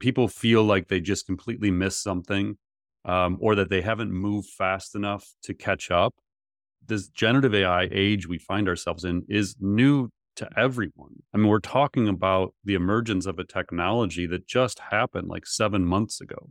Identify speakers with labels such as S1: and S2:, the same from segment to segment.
S1: people feel like they just completely missed something um, or that they haven't moved fast enough to catch up. This generative AI age we find ourselves in is new to everyone. I mean, we're talking about the emergence of a technology that just happened like seven months ago.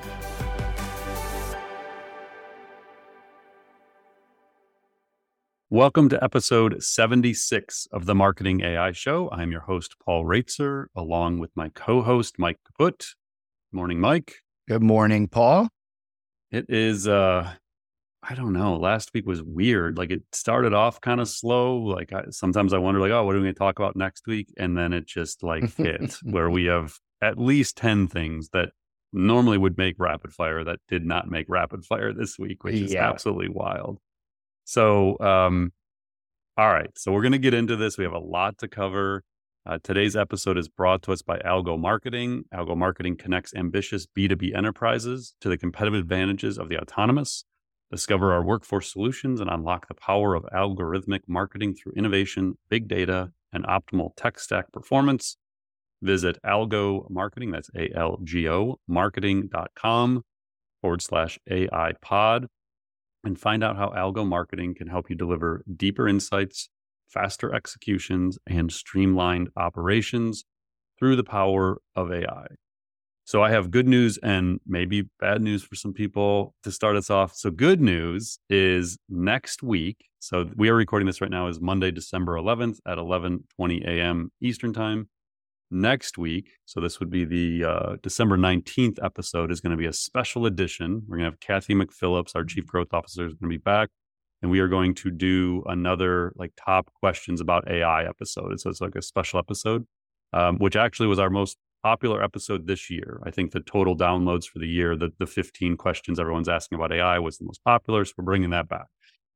S1: Welcome to episode 76 of the Marketing AI Show. I'm your host, Paul Roetzer, along with my co host, Mike Kaput. Morning, Mike.
S2: Good morning, Paul.
S1: It is, uh, I don't know. Last week was weird. Like it started off kind of slow. Like I, sometimes I wonder, like, oh, what are we going to talk about next week? And then it just like hit where we have at least 10 things that normally would make rapid fire that did not make rapid fire this week, which is yeah. absolutely wild. So, um, all right. So we're going to get into this. We have a lot to cover. Uh, today's episode is brought to us by Algomarketing. Algo Marketing connects ambitious B2B enterprises to the competitive advantages of the autonomous. Discover our workforce solutions and unlock the power of algorithmic marketing through innovation, big data, and optimal tech stack performance. Visit Algomarketing, that's A L G O marketing.com forward slash AI pod and find out how Algomarketing can help you deliver deeper insights, faster executions, and streamlined operations through the power of AI. So, I have good news and maybe bad news for some people to start us off. So, good news is next week. So, we are recording this right now is Monday, December 11th at 11 20 a.m. Eastern Time next week, so this would be the uh, December 19th episode, is going to be a special edition. We're going to have Kathy McPhillips, our chief growth officer, is going to be back. And we are going to do another like top questions about AI episode. So it's like a special episode, um, which actually was our most popular episode this year. I think the total downloads for the year, the, the 15 questions everyone's asking about AI was the most popular. So we're bringing that back.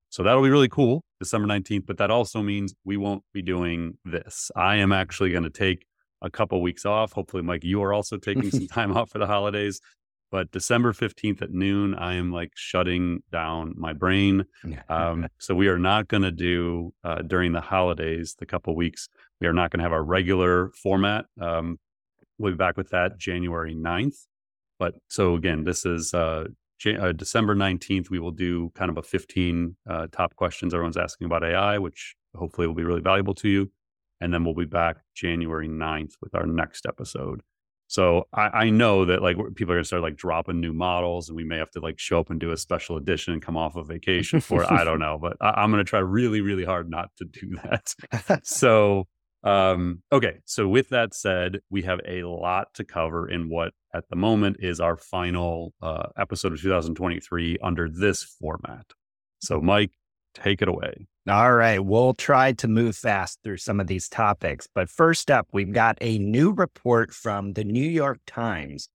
S1: So that'll be really cool, December 19th. But that also means we won't be doing this. I am actually going to take a couple weeks off. Hopefully, Mike, you are also taking some time off for the holidays. But December 15th at noon, I am like shutting down my brain. Um, so we are not going to do uh, during the holidays, the couple weeks, we are not going to have our regular format. Um, we'll be back with that January 9th. But so again, this is uh, Jan- uh, December 19th. We will do kind of a 15 uh, top questions everyone's asking about AI, which hopefully will be really valuable to you. And then we'll be back January 9th with our next episode. So I, I know that like people are gonna start like dropping new models, and we may have to like show up and do a special edition and come off of vacation for it. I don't know, but I, am gonna try really, really hard not to do that. so um, okay, so with that said, we have a lot to cover in what at the moment is our final uh, episode of 2023 under this format. So, Mike, take it away.
S2: All right. We'll try to move fast through some of these topics. But first up, we've got a new report from the New York Times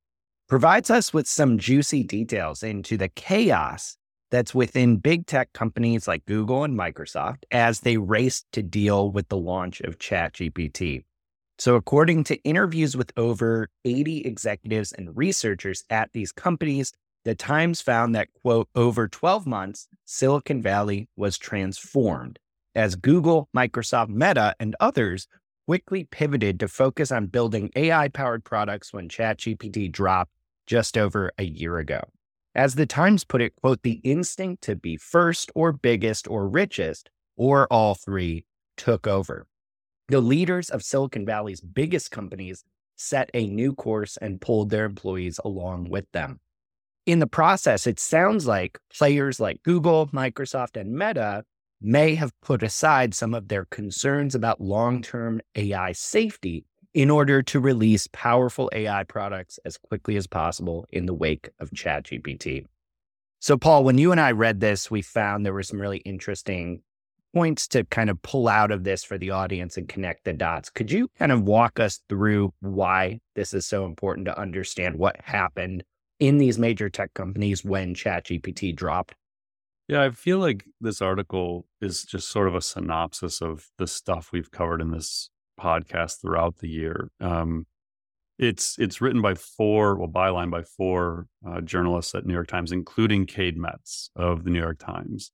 S2: provides us with some juicy details into the chaos that's within big tech companies like Google and Microsoft as they race to deal with the launch of ChatGPT. So, according to interviews with over 80 executives and researchers at these companies, the Times found that, quote, over 12 months, Silicon Valley was transformed as Google, Microsoft, Meta, and others quickly pivoted to focus on building AI powered products when ChatGPT dropped just over a year ago. As the Times put it, quote, the instinct to be first or biggest or richest, or all three, took over. The leaders of Silicon Valley's biggest companies set a new course and pulled their employees along with them in the process, it sounds like players like Google, Microsoft, and Meta may have put aside some of their concerns about long term AI safety in order to release powerful AI products as quickly as possible in the wake of ChatGPT. So, Paul, when you and I read this, we found there were some really interesting points to kind of pull out of this for the audience and connect the dots. Could you kind of walk us through why this is so important to understand what happened in these major tech companies when ChatGPT dropped?
S1: Yeah, I feel like this article is just sort of a synopsis of the stuff we've covered in this podcast throughout the year. Um, it's it's written by four, well, byline by four uh, journalists at New York Times, including Cade Metz of the New York Times.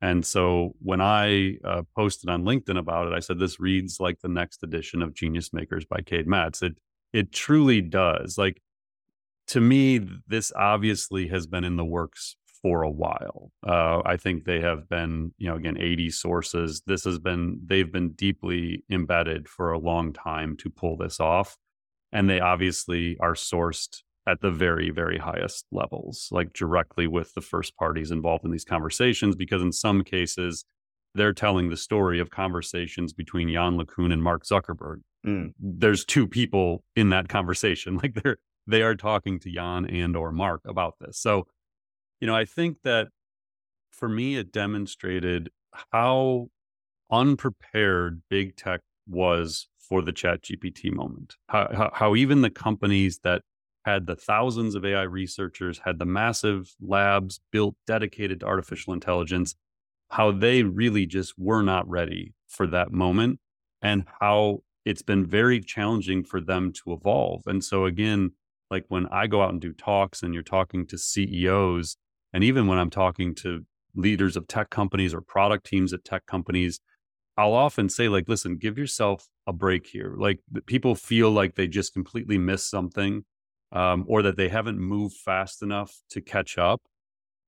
S1: And so when I uh, posted on LinkedIn about it, I said this reads like the next edition of Genius Makers by Cade Metz. It it truly does. Like to me, this obviously has been in the works for a while. Uh, I think they have been, you know, again, 80 sources. This has been, they've been deeply embedded for a long time to pull this off. And they obviously are sourced at the very, very highest levels, like directly with the first parties involved in these conversations, because in some cases, they're telling the story of conversations between Yann LeCun and Mark Zuckerberg. Mm. There's two people in that conversation. Like they're they are talking to Yann and or Mark about this. So you know, I think that for me, it demonstrated how unprepared big tech was for the chat GPT moment. How, how, how, even the companies that had the thousands of AI researchers, had the massive labs built dedicated to artificial intelligence, how they really just were not ready for that moment and how it's been very challenging for them to evolve. And so, again, like when I go out and do talks and you're talking to CEOs, and even when I'm talking to leaders of tech companies or product teams at tech companies, I'll often say, like, listen, give yourself a break here. Like, people feel like they just completely missed something um, or that they haven't moved fast enough to catch up.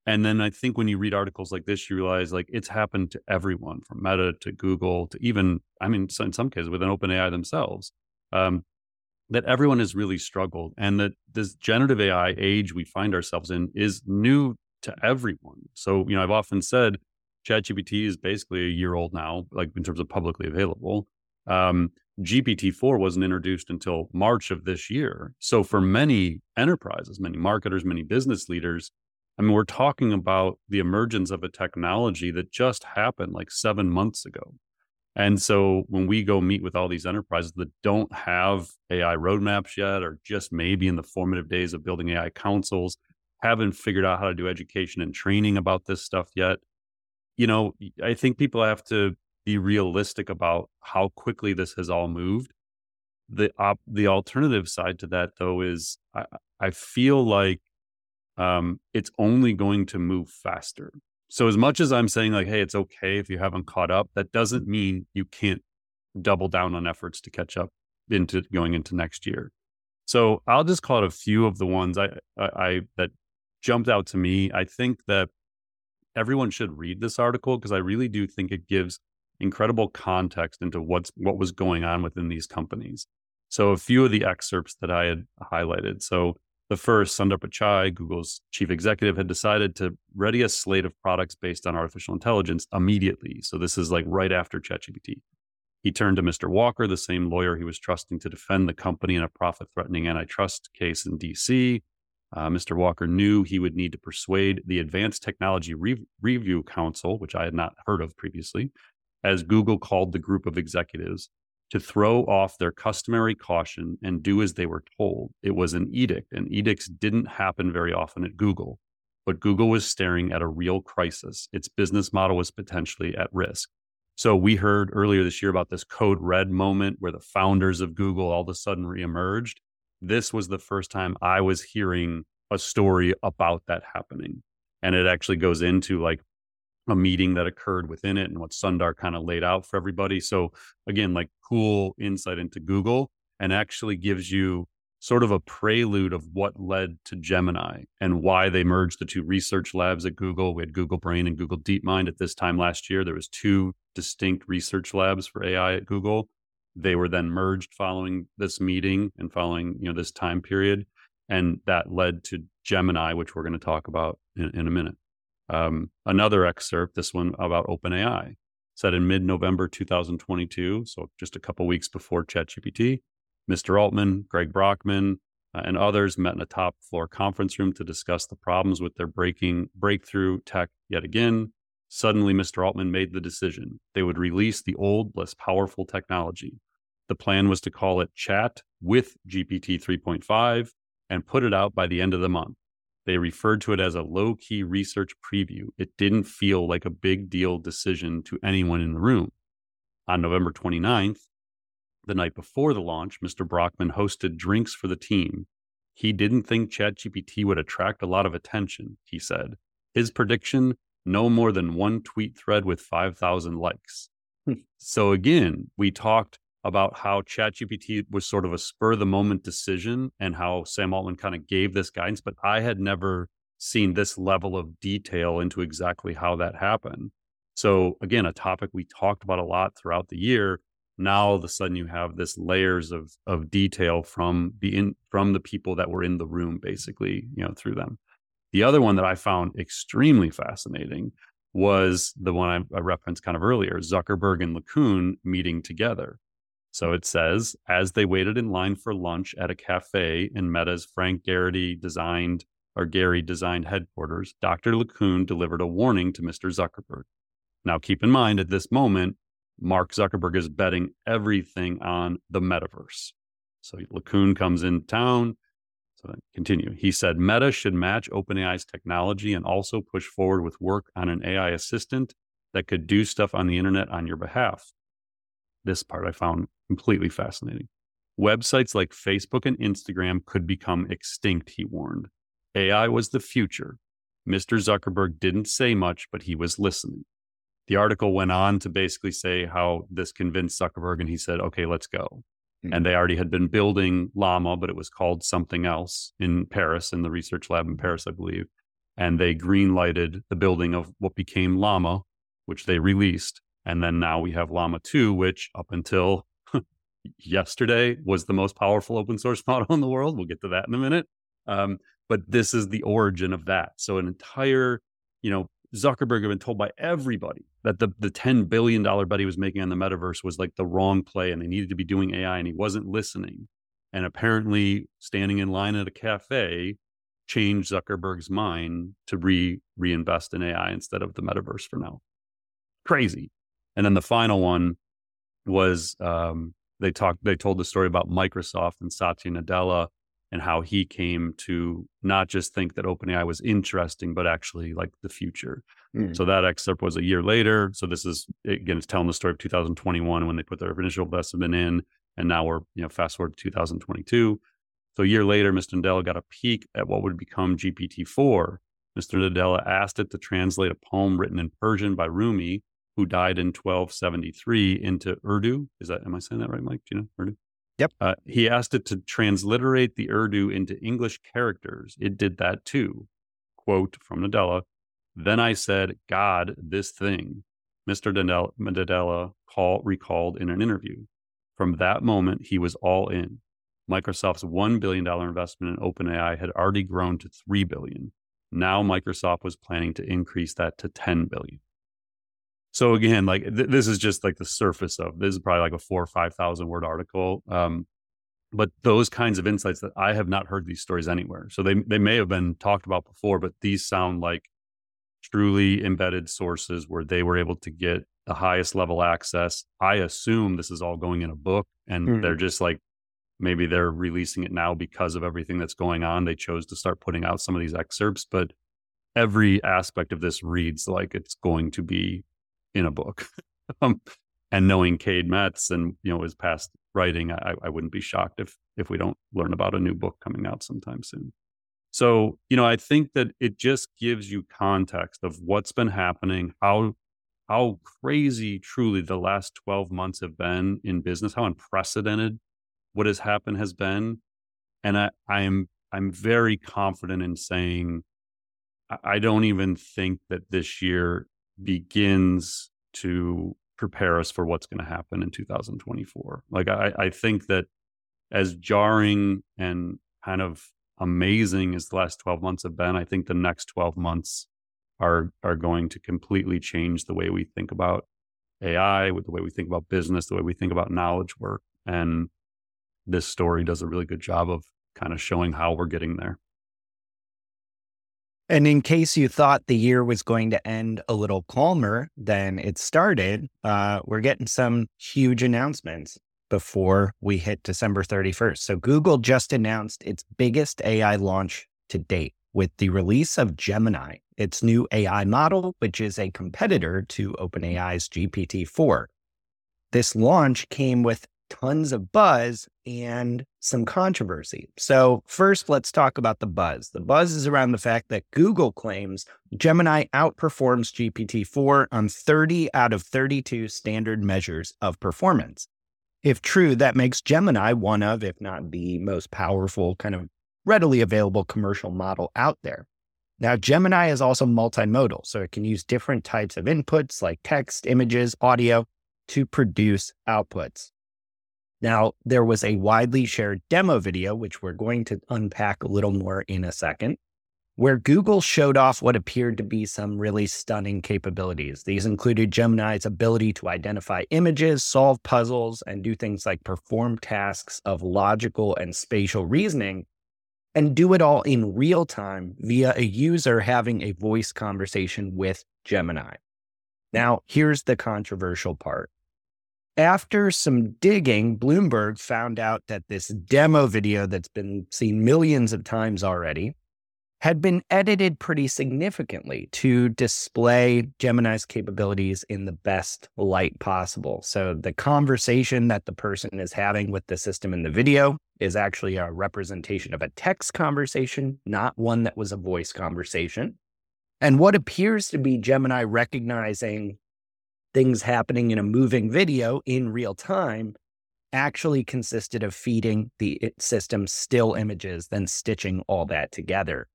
S1: And then I think when you read articles like this, you realize like it's happened to everyone from Meta to Google to even, I mean, in some cases within OpenAI themselves, um, that everyone has really struggled. And that this generative AI age we find ourselves in is new to everyone. So, you know, I've often said ChatGPT is basically a year old now, like in terms of publicly available. Um, GPT-4 wasn't introduced until March of this year. So for many enterprises, many marketers, many business leaders, I mean, we're talking about the emergence of a technology that just happened like seven months ago. And so when we go meet with all these enterprises that don't have AI roadmaps yet, or just maybe in the formative days of building AI councils, haven't figured out how to do education and training about this stuff yet. You know, I think people have to be realistic about how quickly this has all moved. The op- the alternative side to that though is I, I feel like um, it's only going to move faster. So as much as I'm saying like, hey, it's okay if you haven't caught up, that doesn't mean you can't double down on efforts to catch up into going into next year. So I'll just call it a few of the ones I, I, I that jumped out to me. I think that everyone should read this article because I really do think it gives incredible context into what's what was going on within these companies. So a few of the excerpts that I had highlighted. So the first, Sundar Pichai, Google's chief executive, had decided to ready a slate of products based on artificial intelligence immediately. So this is like right after ChatGPT. He turned to Mr. Walker, the same lawyer he was trusting to defend the company in a profit threatening antitrust case in DC. Uh, Mr. Walker knew he would need to persuade the Advanced Technology Re- Review Council, which I had not heard of previously, as Google called the group of executives, to throw off their customary caution and do as they were told. It was an edict, and edicts didn't happen very often at Google. But Google was staring at a real crisis. Its business model was potentially at risk. So we heard earlier this year about this code red moment where the founders of Google all of a sudden reemerged this was the first time I was hearing a story about that happening. And it actually goes into like a meeting that occurred within it and what Sundar kind of laid out for everybody. So again, like cool insight into Google and actually gives you sort of a prelude of what led to Gemini and why they merged the two research labs at Google. We had Google Brain and Google DeepMind at this time last year. There was two distinct research labs for AI at Google. They were then merged following this meeting and following you know this time period, and that led to Gemini, which we're going to talk about in, in a minute. Um, another excerpt, this one about OpenAI, said in mid-November 2022, so just a couple weeks before ChatGPT, Mr. Altman, Greg Brockman, uh, and others met in a top floor conference room to discuss the problems with their breaking breakthrough tech yet again. Suddenly, Mr. Altman made the decision. They would release the old, less powerful technology. The plan was to call it Chat with GPT 3.5 and put it out by the end of the month. They referred to it as a low key research preview. It didn't feel like a big deal decision to anyone in the room. On November 29th, the night before the launch, Mr. Brockman hosted drinks for the team. He didn't think ChatGPT would attract a lot of attention, he said. His prediction no more than one tweet thread with 5,000 likes. Hmm. so again, we talked about how ChatGPT was sort of a spur of the moment decision and how Sam Altman kind of gave this guidance, but I had never seen this level of detail into exactly how that happened. So again, a topic we talked about a lot throughout the year. Now all of a sudden you have this layers of of detail from the in from the people that were in the room, basically, you know, through them. The other one that I found extremely fascinating was the one I, I referenced kind of earlier, Zuckerberg and LeCun meeting together. So it says, as they waited in line for lunch at a cafe in Meta's Frank Gehry designed or Gary designed headquarters, Dr. LeCun delivered a warning to Mr. Zuckerberg. Now, keep in mind at this moment, Mark Zuckerberg is betting everything on the metaverse. So LeCun comes in town. So continue. He said Meta should match OpenAI's technology and also push forward with work on an AI assistant that could do stuff on the internet on your behalf. This part I found completely fascinating. Websites like Facebook and Instagram could become extinct, he warned. AI was the future. Mr. Zuckerberg didn't say much, but he was listening. The article went on to basically say how this convinced Zuckerberg, and he said, okay, let's go. Mm-hmm. And they already had been building Llama, but it was called something else in Paris, in the research lab in Paris, I believe. And they green lighted the building of what became Llama, which they released. And then now we have Llama 2, which up until yesterday was the most powerful open source model in the world. We'll get to that in a minute. Um, but this is the origin of that. So an entire, you know, Zuckerberg had been told by everybody that the the $10 billion bet he was making on the metaverse was like the wrong play and they needed to be doing AI and he wasn't listening. And apparently standing in line at a cafe changed Zuckerberg's mind to re reinvest in AI instead of the metaverse for now. Crazy. And then the final one was um, they talked they told the story about Microsoft and Satya Nadella and how he came to not just think that OpenAI was interesting, but actually like the future. Mm. So that excerpt was a year later. So this is again, it's telling the story of 2021 when they put their initial investment in, and now we're you know fast forward to 2022. So a year later, Mr. Nadella got a peek at what would become GPT-4. Mr. Nadella asked it to translate a poem written in Persian by Rumi, who died in 1273, into Urdu. Is that am I saying that right, Mike? Do you know Urdu?
S2: Yep.
S1: Uh, he asked it to transliterate the Urdu into English characters. It did that too. Quote from Nadella Then I said, God, this thing, Mr. Nadella call, recalled in an interview. From that moment, he was all in. Microsoft's $1 billion investment in OpenAI had already grown to 3 billion. Now Microsoft was planning to increase that to $10 billion. So again, like th- this is just like the surface of this is probably like a four or five thousand word article. Um, but those kinds of insights that I have not heard these stories anywhere. So they they may have been talked about before, but these sound like truly embedded sources where they were able to get the highest level access. I assume this is all going in a book, and mm-hmm. they're just like maybe they're releasing it now because of everything that's going on. They chose to start putting out some of these excerpts, but every aspect of this reads like it's going to be in a book. um, and knowing Cade Metz and you know his past writing, I, I wouldn't be shocked if if we don't learn about a new book coming out sometime soon. So you know, I think that it just gives you context of what's been happening, how how crazy truly the last 12 months have been in business, how unprecedented what has happened has been. And I, I am I'm very confident in saying I don't even think that this year begins to prepare us for what's going to happen in 2024. Like I, I think that as jarring and kind of amazing as the last 12 months have been, I think the next 12 months are are going to completely change the way we think about AI, with the way we think about business, the way we think about knowledge work. And this story does a really good job of kind of showing how we're getting there.
S2: And in case you thought the year was going to end a little calmer than it started, uh, we're getting some huge announcements before we hit December 31st. So Google just announced its biggest AI launch to date. with the release of Gemini, its new AI model, which is a competitor to OpenAI's GPT 4. This launch came with tons of buzz and some controversy. So, first, let's talk about the buzz. The buzz is around the fact that Google claims Gemini outperforms GPT 4 on 30 out of 32 standard measures of performance. If true, that makes Gemini one of, if not the most powerful, kind of readily available commercial model out there. Now, Gemini is also multimodal, so it can use different types of inputs like text, images, audio to produce outputs. Now, there was a widely shared demo video, which we're going to unpack a little more in a second, where Google showed off what appeared to be some really stunning capabilities. These included Gemini's ability to identify images, solve puzzles, and do things like perform tasks of logical and spatial reasoning, and do it all in real time via a user having a voice conversation with Gemini. Now, here's the controversial part. After some digging, Bloomberg found out that this demo video that's been seen millions of times already had been edited pretty significantly to display Gemini's capabilities in the best light possible. So the conversation that the person is having with the system in the video is actually a representation of a text conversation, not one that was a voice conversation. And what appears to be Gemini recognizing things happening in a moving video in real time actually consisted of feeding the system still images, then stitching all that together.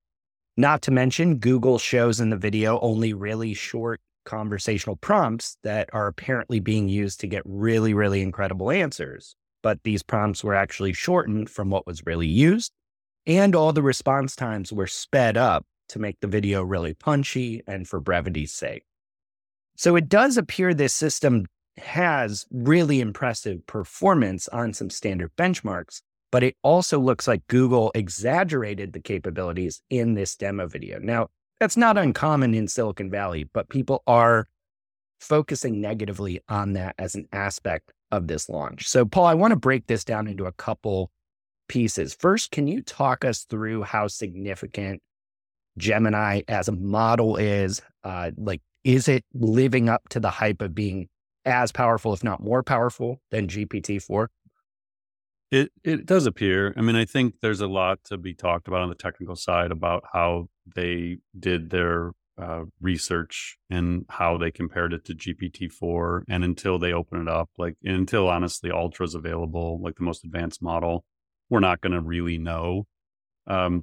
S2: Not to mention, Google shows in the video only really short conversational prompts that are apparently being used to get really, really incredible answers. But these prompts were actually shortened from what was really used, and all the response times were sped up to make the video really punchy and for brevity's sake. So it does appear this system has really impressive performance on some standard benchmarks, but it also looks like Google exaggerated the capabilities in this demo video. Now, that's not uncommon in Silicon Valley, but people are focusing negatively on that as an aspect of this launch. So, Paul, I want to break this down into a couple pieces. First, can you talk us through how significant Gemini as a model is? Uh, like, is it living up to the hype of being as powerful, if not more powerful, than GPT 4?
S1: It it does appear. I mean, I think there's a lot to be talked about on the technical side about how they did their uh, research and how they compared it to GPT four. And until they open it up, like until honestly Ultra's available, like the most advanced model, we're not going to really know. Um,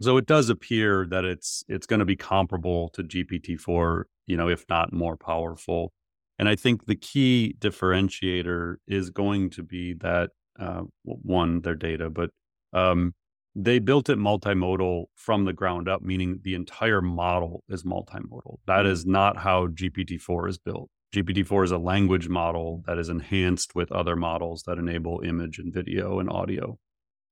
S1: so it does appear that it's it's going to be comparable to GPT four you know, if not more powerful. And I think the key differentiator is going to be that uh, one, their data, but um, they built it multimodal from the ground up, meaning the entire model is multimodal. That mm-hmm. not how GPT-4 is built. GPT-4 is a language model that is enhanced with other models that enable image and video and audio.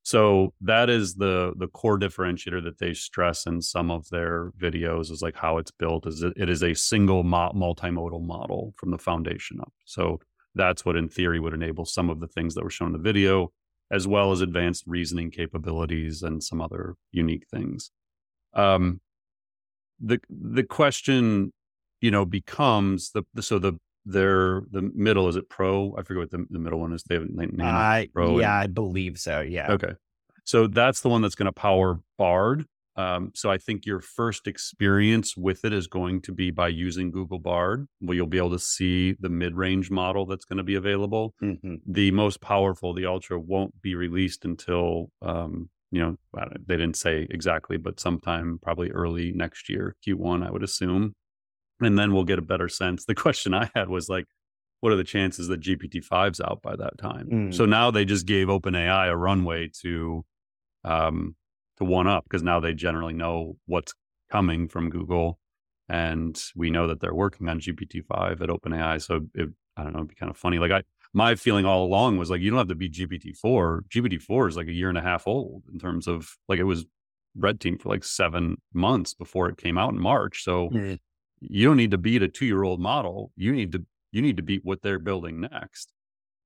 S1: So that is the the core differentiator that they stress in some of their videos is like how it's built is it, it is a single mo- multimodal model from the foundation up. So that's what in theory would enable some of the things that were shown in the video as well as advanced reasoning capabilities and some other unique things. Um, the the question, you know, becomes the, so the their the middle is it pro? I forget what the, the middle one is. They have named
S2: uh, pro yeah and, i believe so yeah.
S1: Okay. So that's the one that's going to power bard. Um, so i think your first experience with it is going to be by using google bard where you'll be able to see the mid-range model that's going to be available. Mm-hmm. the most powerful the ultra won't be released until um, you know they didn't say exactly but sometime probably early next year q1 i would assume and then we'll get a better sense. The question I had was like, what are the chances that GPT 5's out by that time? Mm. So now they just gave OpenAI a runway to um, to one up because now they generally know what's coming from Google, and we know that they're working on GPT 5 at OpenAI. So it, I don't know, it'd be kind of funny. Like I, my feeling all along was like, you don't have to be GPT 4. GPT 4 is like a year and a half old in terms of like it was red team for like seven months before it came out in March. So. Mm you don't need to beat a two year old model. You need to you need to beat what they're building next.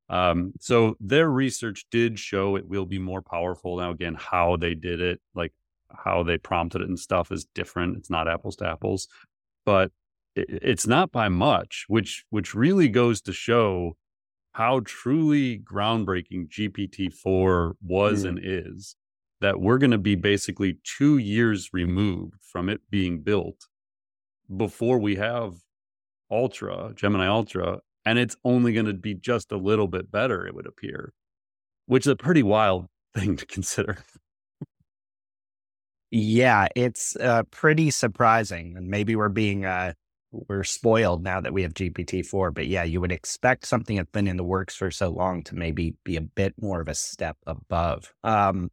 S1: Um, so their research did show it will be more powerful. Now, again, how they did it, like how they prompted it and stuff is different. It's not apples to apples, but it, it's not by much, which which really goes to show how truly groundbreaking GPT-4 was mm. and is. That we're going to be basically two years removed from it being built before we have Ultra, Gemini Ultra, and it's only going to be just a little bit better, it would appear, which is a pretty wild thing to consider.
S2: Yeah, it's uh, pretty surprising, and maybe we're being uh, we're spoiled now that we have GPT four. But yeah, you would expect something that's been in the works for so long to maybe be a bit more of a step above. Um,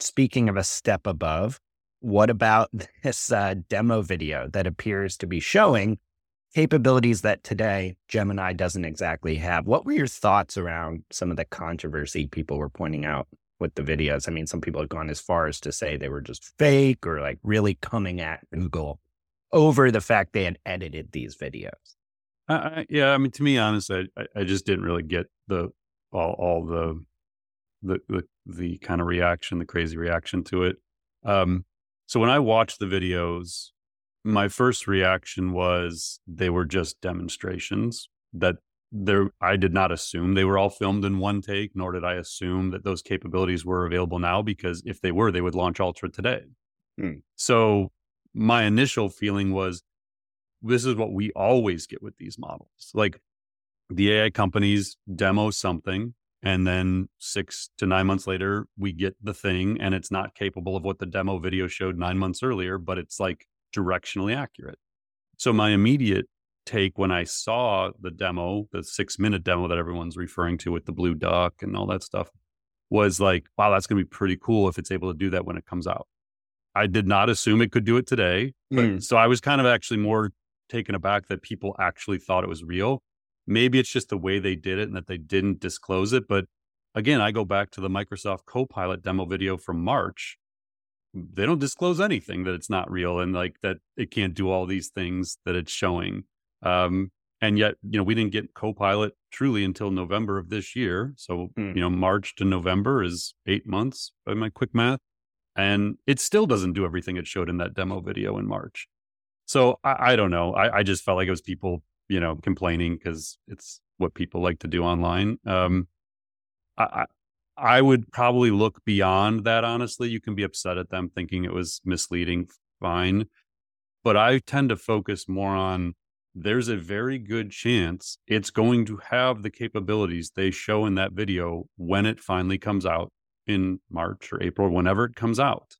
S2: speaking of a step above, what about this uh, demo video that appears to be showing capabilities that today Gemini doesn't exactly have? What were your thoughts around some of the controversy people were pointing out? with the videos. I mean, some people have gone as far as to say they were just fake or like really coming at Google over the fact they had edited these videos.
S1: Uh, yeah, I mean, to me, honestly, I, I just didn't really get the all, all the, the the the kind of reaction, the crazy reaction to it. Um, so when I watched the videos, my first reaction was they were just demonstrations that there I did not assume they were all filmed in one take, nor did I assume that those capabilities were available now because if they were, they would launch Ultra today. Hmm. So my initial feeling was this is what we always get with these models. Like the AI companies demo something and then 6 to 9 months later we get the thing and it's not capable of what the demo video showed 9 months earlier, but it's like directionally accurate. So my immediate take when I saw the demo, the six minute demo that everyone's referring to with the blue duck and all that stuff, was like, wow, that's going to be pretty cool if it's able to do that when it comes out. I did not assume it could do it today. Mm. So I was kind of actually more taken aback that people actually thought it was real. Maybe it's just the way they did it and that they didn't disclose it. But again, I go back to the Microsoft Copilot demo video from March. They don't disclose anything that it's not real and like that it can't do all these things that it's showing. Um, and yet, you know, we didn't get Copilot truly until November of this year. So, mm. you know, March to November is eight months by my quick math. And it still doesn't do everything it showed in that demo video in March. So I, I don't know. I, I, just felt like it was people, you know, complaining because it's what people like to do online. Um, I, I would probably look beyond that. Honestly, you can be upset at them thinking it was misleading. Fine, but I tend to focus more on there's a very good chance it's going to have the capabilities they show in that video when it finally comes out in March or April, whenever it comes out.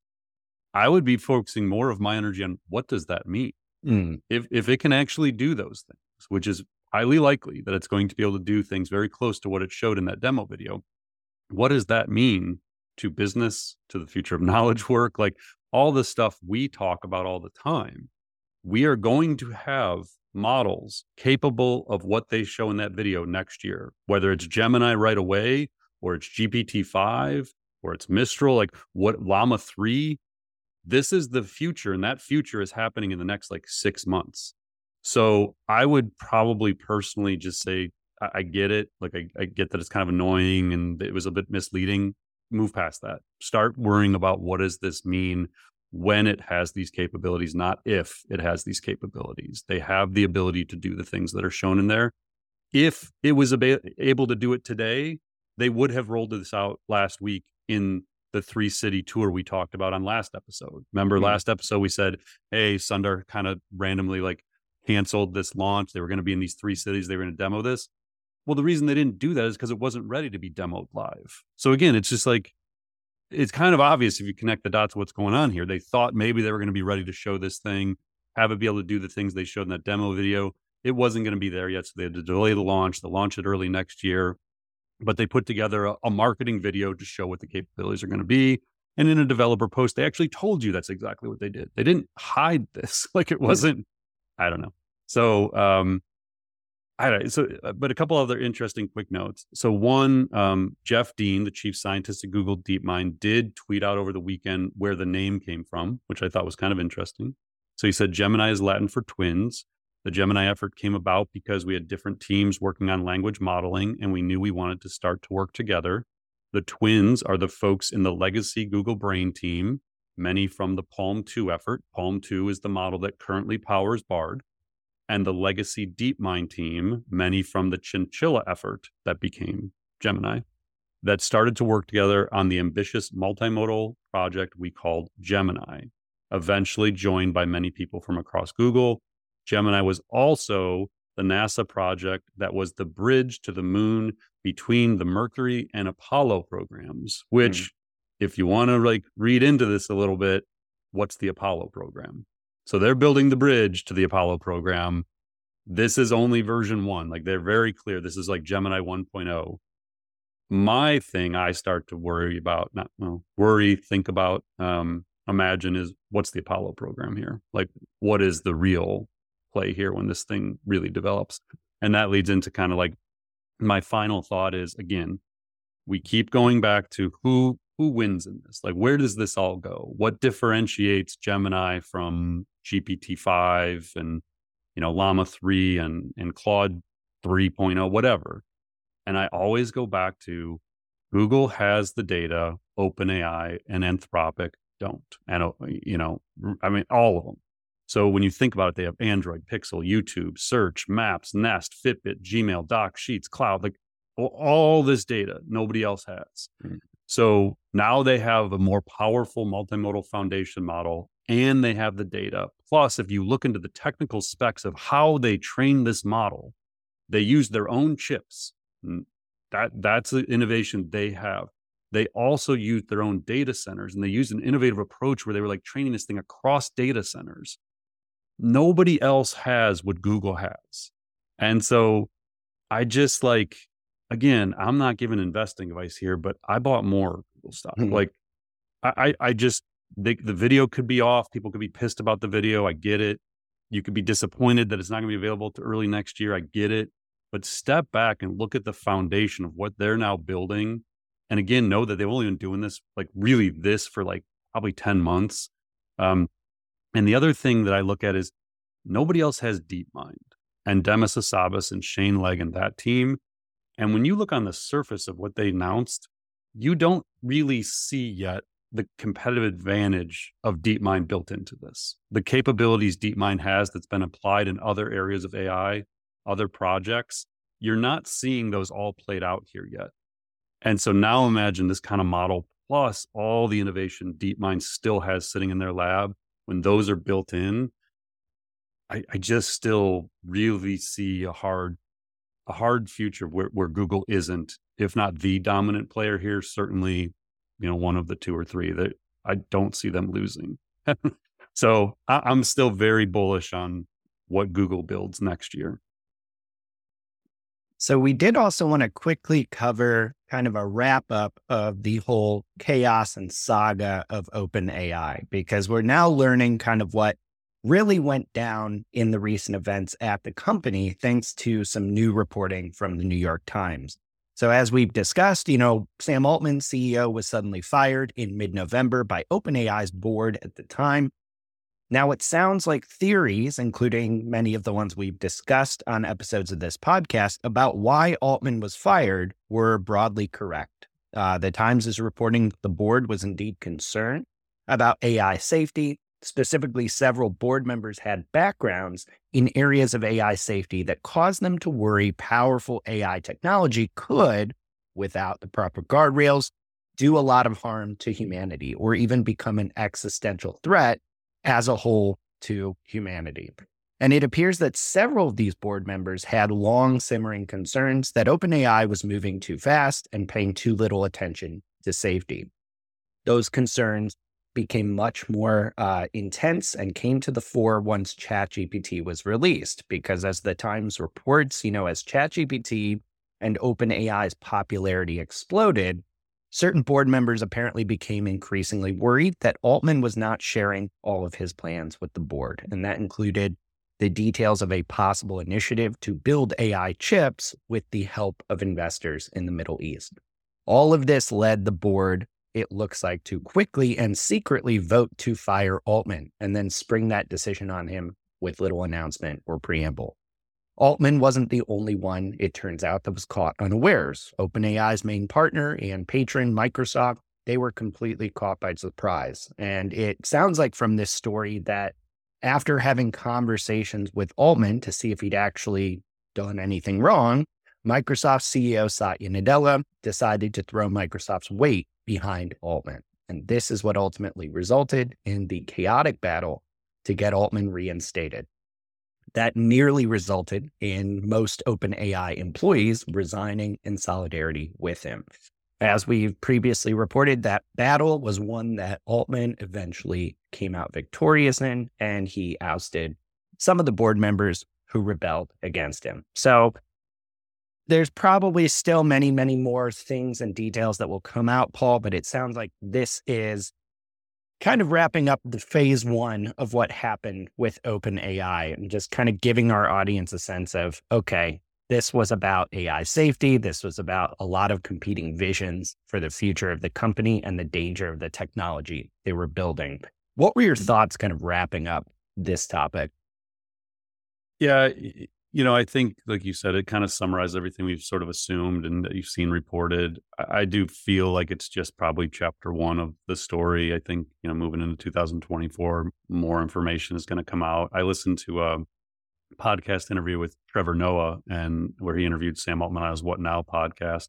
S1: I would be focusing more of my energy on what does that mean? Mm. If if it can actually do those things, which is highly likely that it's going to be able to do things very close to what it showed in that demo video, what does that mean to business, to the future of knowledge work, like all the stuff we talk about all the time? We are going to have models capable of what they show in that video next year, whether it's Gemini right away or it's GPT-5 or it's Mistral, like what Llama 3, this is the future and that future is happening in the next like 6 months. So, I would probably personally just say I, I get it, like I, I get that it's kind of annoying and it was a bit misleading. Move past that. Start worrying about what does this mean when it has these capabilities, not if it has these capabilities. They have the ability to do the things that are shown in there. If it was ab- able to do it today, they would have rolled this out last week in the three city tour we talked about on last episode. Remember mm-hmm. last episode we said, "Hey, Sundar kind of randomly like canceled this launch. They were going to be in these three cities. They were going to demo this." Well, the reason they didn't do that is because it wasn't ready to be demoed live. So again, it's just like it's kind of obvious if you connect the dots what's going on here. They thought maybe they were going to be ready to show this thing, have it be able to do the things they showed in that demo video. It wasn't going to be there yet, so they had to delay the launch. They'll launch it early next year. But they put together a, a marketing video to show what the capabilities are going to be. And in a developer post, they actually told you that's exactly what they did. They didn't hide this like it wasn't. I don't know. So um, I don't so, uh, but a couple other interesting quick notes. So one, um, Jeff Dean, the chief scientist at Google DeepMind, did tweet out over the weekend where the name came from, which I thought was kind of interesting. So he said Gemini is Latin for twins. The Gemini effort came about because we had different teams working on language modeling, and we knew we wanted to start to work together. The twins are the folks in the legacy Google Brain team, many from the Palm 2 effort. Palm 2 is the model that currently powers Bard. And the legacy DeepMind team, many from the Chinchilla effort that became Gemini, that started to work together on the ambitious multimodal project we called Gemini, eventually joined by many people from across Google. Gemini was also the NASA project that was the bridge to the moon between the Mercury and Apollo programs, which, mm. If you want to like read into this a little bit, what's the Apollo program? So they're building the bridge to the Apollo program. This is only version one. Like they're very clear. This is like Gemini 1.0. My thing I start to worry about, not well, worry, think about, um, imagine is what's the Apollo program here? Like, what is the real play here when this thing really develops. And that leads into kind of like my final thought is again, we keep going back to who who wins in this? Like where does this all go? What differentiates Gemini from GPT-5 and you know Llama 3 and and Claude 3.0 whatever. And I always go back to Google has the data, OpenAI and Anthropic don't. And uh, you know, I mean all of them. So when you think about it, they have Android, Pixel, YouTube, Search, Maps, Nest, Fitbit, Gmail, Docs, Sheets, Cloud, like all this data nobody else has. Mm-hmm. So now they have a more powerful multimodal foundation model and they have the data. Plus, if you look into the technical specs of how they train this model, they use their own chips. That that's the innovation they have. They also use their own data centers and they use an innovative approach where they were like training this thing across data centers nobody else has what Google has. And so I just like, again, I'm not giving investing advice here, but I bought more Google stock. Mm-hmm. Like, I, I just, they, the video could be off. People could be pissed about the video. I get it. You could be disappointed that it's not going to be available to early next year. I get it. But step back and look at the foundation of what they're now building. And again, know that they've only been doing this, like really this for like probably 10 months. Um, and the other thing that I look at is nobody else has DeepMind and Demis Hassabis and Shane Legg and that team. And when you look on the surface of what they announced, you don't really see yet the competitive advantage of DeepMind built into this. The capabilities DeepMind has that's been applied in other areas of AI, other projects, you're not seeing those all played out here yet. And so now imagine this kind of model plus all the innovation DeepMind still has sitting in their lab when those are built in, I, I just still really see a hard a hard future where, where Google isn't, if not the dominant player here, certainly, you know, one of the two or three that I don't see them losing. so I, I'm still very bullish on what Google builds next year.
S2: So we did also want to quickly cover kind of a wrap up of the whole chaos and saga of OpenAI because we're now learning kind of what really went down in the recent events at the company thanks to some new reporting from the New York Times. So as we've discussed, you know, Sam Altman, CEO, was suddenly fired in mid-November by OpenAI's board at the time now, it sounds like theories, including many of the ones we've discussed on episodes of this podcast, about why Altman was fired were broadly correct. Uh, the Times is reporting the board was indeed concerned about AI safety. Specifically, several board members had backgrounds in areas of AI safety that caused them to worry powerful AI technology could, without the proper guardrails, do a lot of harm to humanity or even become an existential threat as a whole to humanity. And it appears that several of these board members had long simmering concerns that OpenAI was moving too fast and paying too little attention to safety. Those concerns became much more uh, intense and came to the fore once ChatGPT was released. Because as the Times reports, you know, as ChatGPT and OpenAI's popularity exploded, Certain board members apparently became increasingly worried that Altman was not sharing all of his plans with the board, and that included the details of a possible initiative to build AI chips with the help of investors in the Middle East. All of this led the board, it looks like, to quickly and secretly vote to fire Altman and then spring that decision on him with little announcement or preamble. Altman wasn't the only one, it turns out, that was caught unawares. OpenAI's main partner and patron, Microsoft, they were completely caught by surprise. And it sounds like from this story that after having conversations with Altman to see if he'd actually done anything wrong, Microsoft CEO Satya Nadella decided to throw Microsoft's weight behind Altman. And this is what ultimately resulted in the chaotic battle to get Altman reinstated. That nearly resulted in most OpenAI employees resigning in solidarity with him. As we've previously reported, that battle was one that Altman eventually came out victorious in, and he ousted some of the board members who rebelled against him. So there's probably still many, many more things and details that will come out, Paul, but it sounds like this is kind of wrapping up the phase one of what happened with OpenAI and just kind of giving our audience a sense of, okay, this was about AI safety. This was about a lot of competing visions for the future of the company and the danger of the technology they were building. What were your mm. thoughts kind of wrapping up this topic?
S1: Yeah, you know, I think, like you said, it kind of summarized everything we've sort of assumed and that you've seen reported. I, I do feel like it's just probably chapter one of the story. I think, you know, moving into 2024, more information is going to come out. I listened to a podcast interview with Trevor Noah and where he interviewed Sam Altman on his What Now podcast.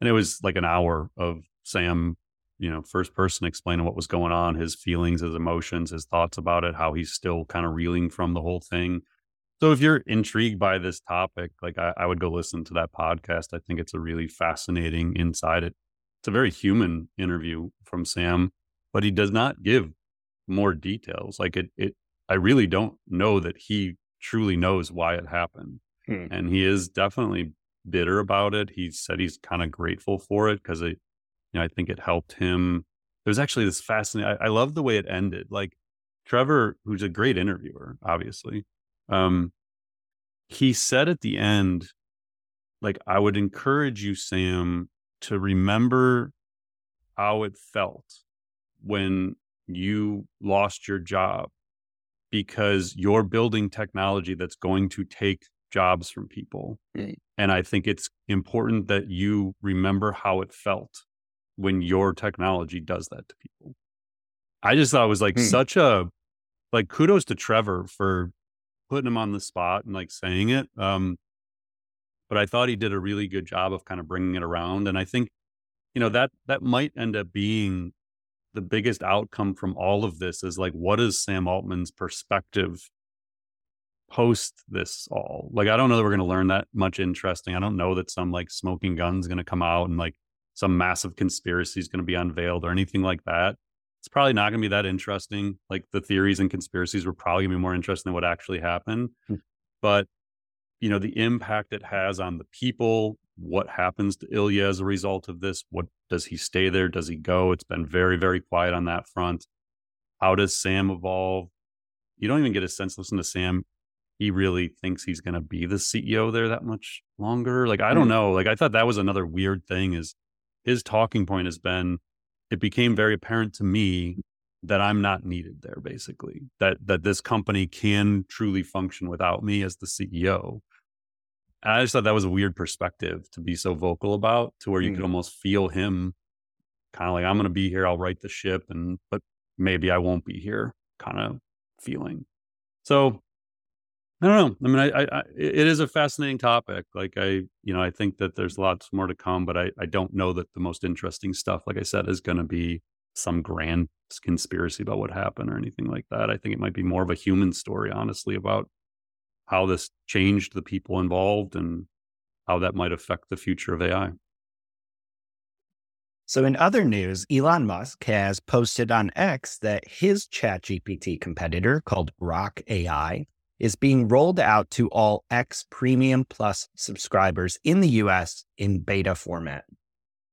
S1: And it was like an hour of Sam, you know, first person explaining what was going on, his feelings, his emotions, his thoughts about it, how he's still kind of reeling from the whole thing so if you're intrigued by this topic, like I, I, would go listen to that podcast. I think it's a really fascinating inside it. It's a very human interview from Sam, but he does not give more details. Like it, it I really don't know that he truly knows why it happened. Hmm. And he is definitely bitter about it. He said he's kind of grateful for it because it, you know, I think it helped him. There's actually this fascinating, I, I love the way it ended. Like Trevor, who's a great interviewer, obviously, um, he said at the end, like, I would encourage you, Sam, to remember how it felt when you lost your job because you're building technology that's going to take jobs from people. Mm. And I think it's important that you remember how it felt when your technology does that to people. I just thought it was like mm. such a like kudos to Trevor for putting him on the spot and like saying it. Um, but I thought he did a really good job of kind of bringing it around. And I think, you know, that that might end up being the biggest outcome from all of this is like, what is Sam Altman's perspective post this all? Like, I don't know that we're going to learn that much interesting. I don't know that some like smoking guns going to come out and like some massive conspiracy is going to be unveiled or anything like that it's probably not going to be that interesting. Like the theories and conspiracies were probably going to be more interesting than what actually happened. Hmm. But, you know, the impact it has on the people, what happens to Ilya as a result of this? What does he stay there? Does he go? It's been very, very quiet on that front. How does Sam evolve? You don't even get a sense, listen to Sam. He really thinks he's going to be the CEO there that much longer. Like, I don't hmm. know. Like, I thought that was another weird thing is his talking point has been, it became very apparent to me that I'm not needed there basically that that this company can truly function without me as the CEO. And I just thought that was a weird perspective to be so vocal about to where you mm. could almost feel him kind of like I'm going to be here I'll right the ship and but maybe I won't be here kind of feeling. So I don't know. I mean, I, I, it is a fascinating topic. Like I, you know, I think that there's lots more to come, but I, I don't know that the most interesting stuff, like I said, is going to be some grand conspiracy about what happened or anything like that. I think it might be more of a human story, honestly, about how this changed the people involved and how that might affect the future of AI.
S2: So, in other news, Elon Musk has posted on X that his ChatGPT competitor called Grok AI is being rolled out to all X Premium Plus subscribers in the US in beta format.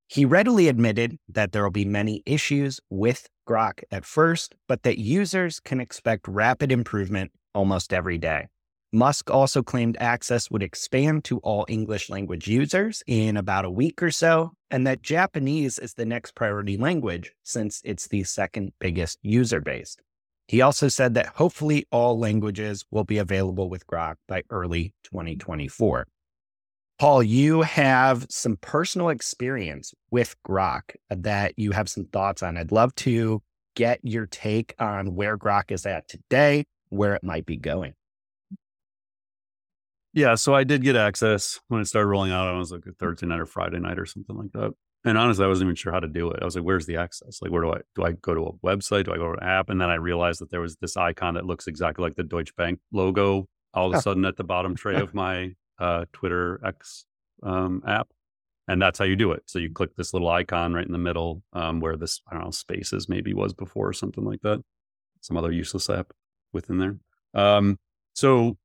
S2: He readily admitted that there will be many issues with Grok at first, but that users can expect rapid improvement almost every day. Musk also claimed access would expand to all English language users in about a week or so, and that Japanese is the next priority language since it's the second biggest user base. He also said that hopefully all languages will be available with Grok by early 2024. Paul, you have some personal experience with Grok that you have some thoughts on. I'd love to get your take on where Grok is at today, where it might be going.
S1: Yeah, so I did get access when it started rolling out. I was like a Thursday night or Friday night or something like that. And honestly, I wasn't even sure how to do it. I was like, "Where's the access? Like, where do I do I go to a website? Do I go to an app?" And then I realized that there was this icon that looks exactly like the Deutsche Bank logo. All of a sudden, at the bottom tray of my uh, Twitter X um, app, and that's how you do it. So you click this little icon right in the middle um, where this I don't know Spaces maybe was before or something like that. Some other useless app within there. Um, so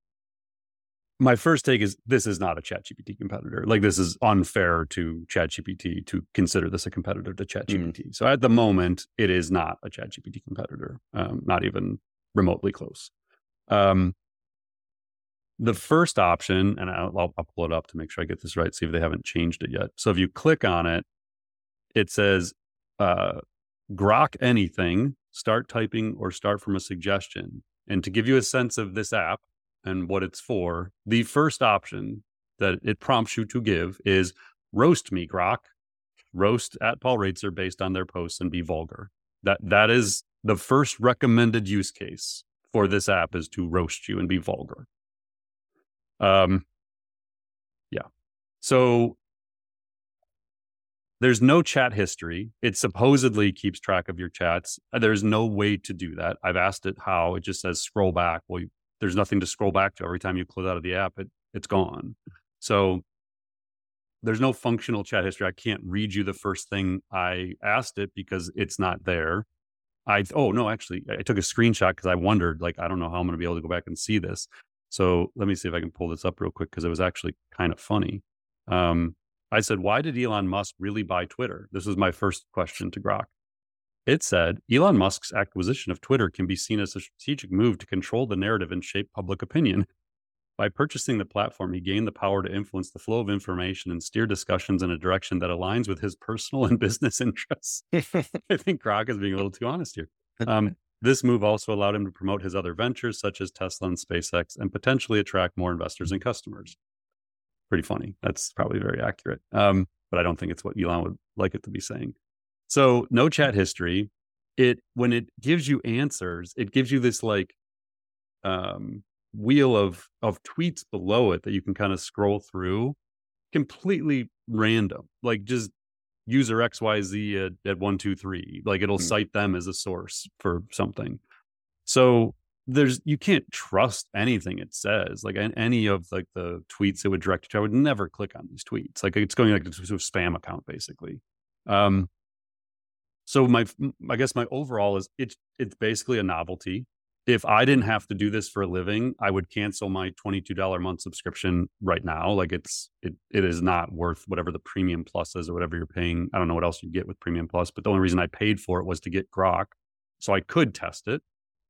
S1: my first take is this is not a ChatGPT competitor. Like this is unfair to ChatGPT to consider this a competitor to ChatGPT. Mm. So at the moment, it is not a ChatGPT competitor, um, not even remotely close. Um, the first option, and I'll, I'll, pull it up to make sure I get this right, see if they haven't changed it yet. So if you click on it, it says uh, Grok anything, start typing or start from a suggestion. And to give you a sense of this app and what it's for, the first option that it prompts you to give is roast me, Grok. Roast at Paul Roetzer based on their posts and be vulgar. That that is the first recommended use case for this app is to roast you and be vulgar. Um, yeah. So there's no chat history. It supposedly keeps track of your chats. There's no way to do that. I've asked it how. It just says scroll back. Well, there's nothing to scroll back to. Every time you close out of the app, it it's gone. So there's no functional chat history. I can't read you the first thing I asked it because it's not there. I oh no, actually, I took a screenshot because I wondered, like, I don't know how I'm going to be able to go back and see this. So let me see if I can pull this up real quick because it was actually kind of funny. Um, I said, Why did Elon Musk really buy Twitter? This was my first question to Grok. It said, Elon Musk's acquisition of Twitter can be seen as a strategic move to control the narrative and shape public opinion. By purchasing the platform, he gained the power to influence the flow of information and steer discussions in a direction that aligns with his personal and business interests. I think Grok is being a little too honest here. Um, this move also allowed him to promote his other ventures, such as Tesla and SpaceX, and potentially attract more investors and customers. Pretty funny. That's probably very accurate. Um, but I don't think it's what Elon would like it to be saying. So, no chat history. It when it gives you answers, it gives you this like um, wheel of of tweets below it that you can kind of scroll through, completely random, like just user XYZ at, at one, two, three. Like it'll mm-hmm. cite them as a source for something. So there's you can't trust anything it says. Like any of like the tweets it would direct you to, I would never click on these tweets. Like it's going like to a spam account basically. Um so my I guess my overall is it's it's basically a novelty if I didn't have to do this for a living, I would cancel my $22 a month subscription right now. Like it's it it is not worth whatever the premium plus is or whatever you're paying. I don't know what else you get with premium plus, but the only reason I paid for it was to get Grok. So I could test it.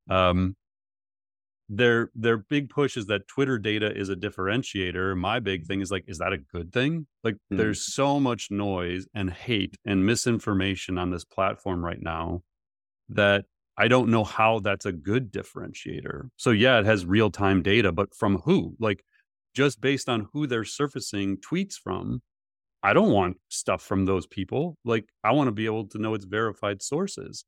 S1: Um their their big push is that Twitter data is a differentiator. My big thing is like, is that a good thing? Like mm. there's so much noise and hate and misinformation on this platform right now that I don't know how that's a good differentiator. So yeah, it has real time data, but from who? Like just based on who they're surfacing tweets from, I don't want stuff from those people. Like I want to be able to know it's verified sources.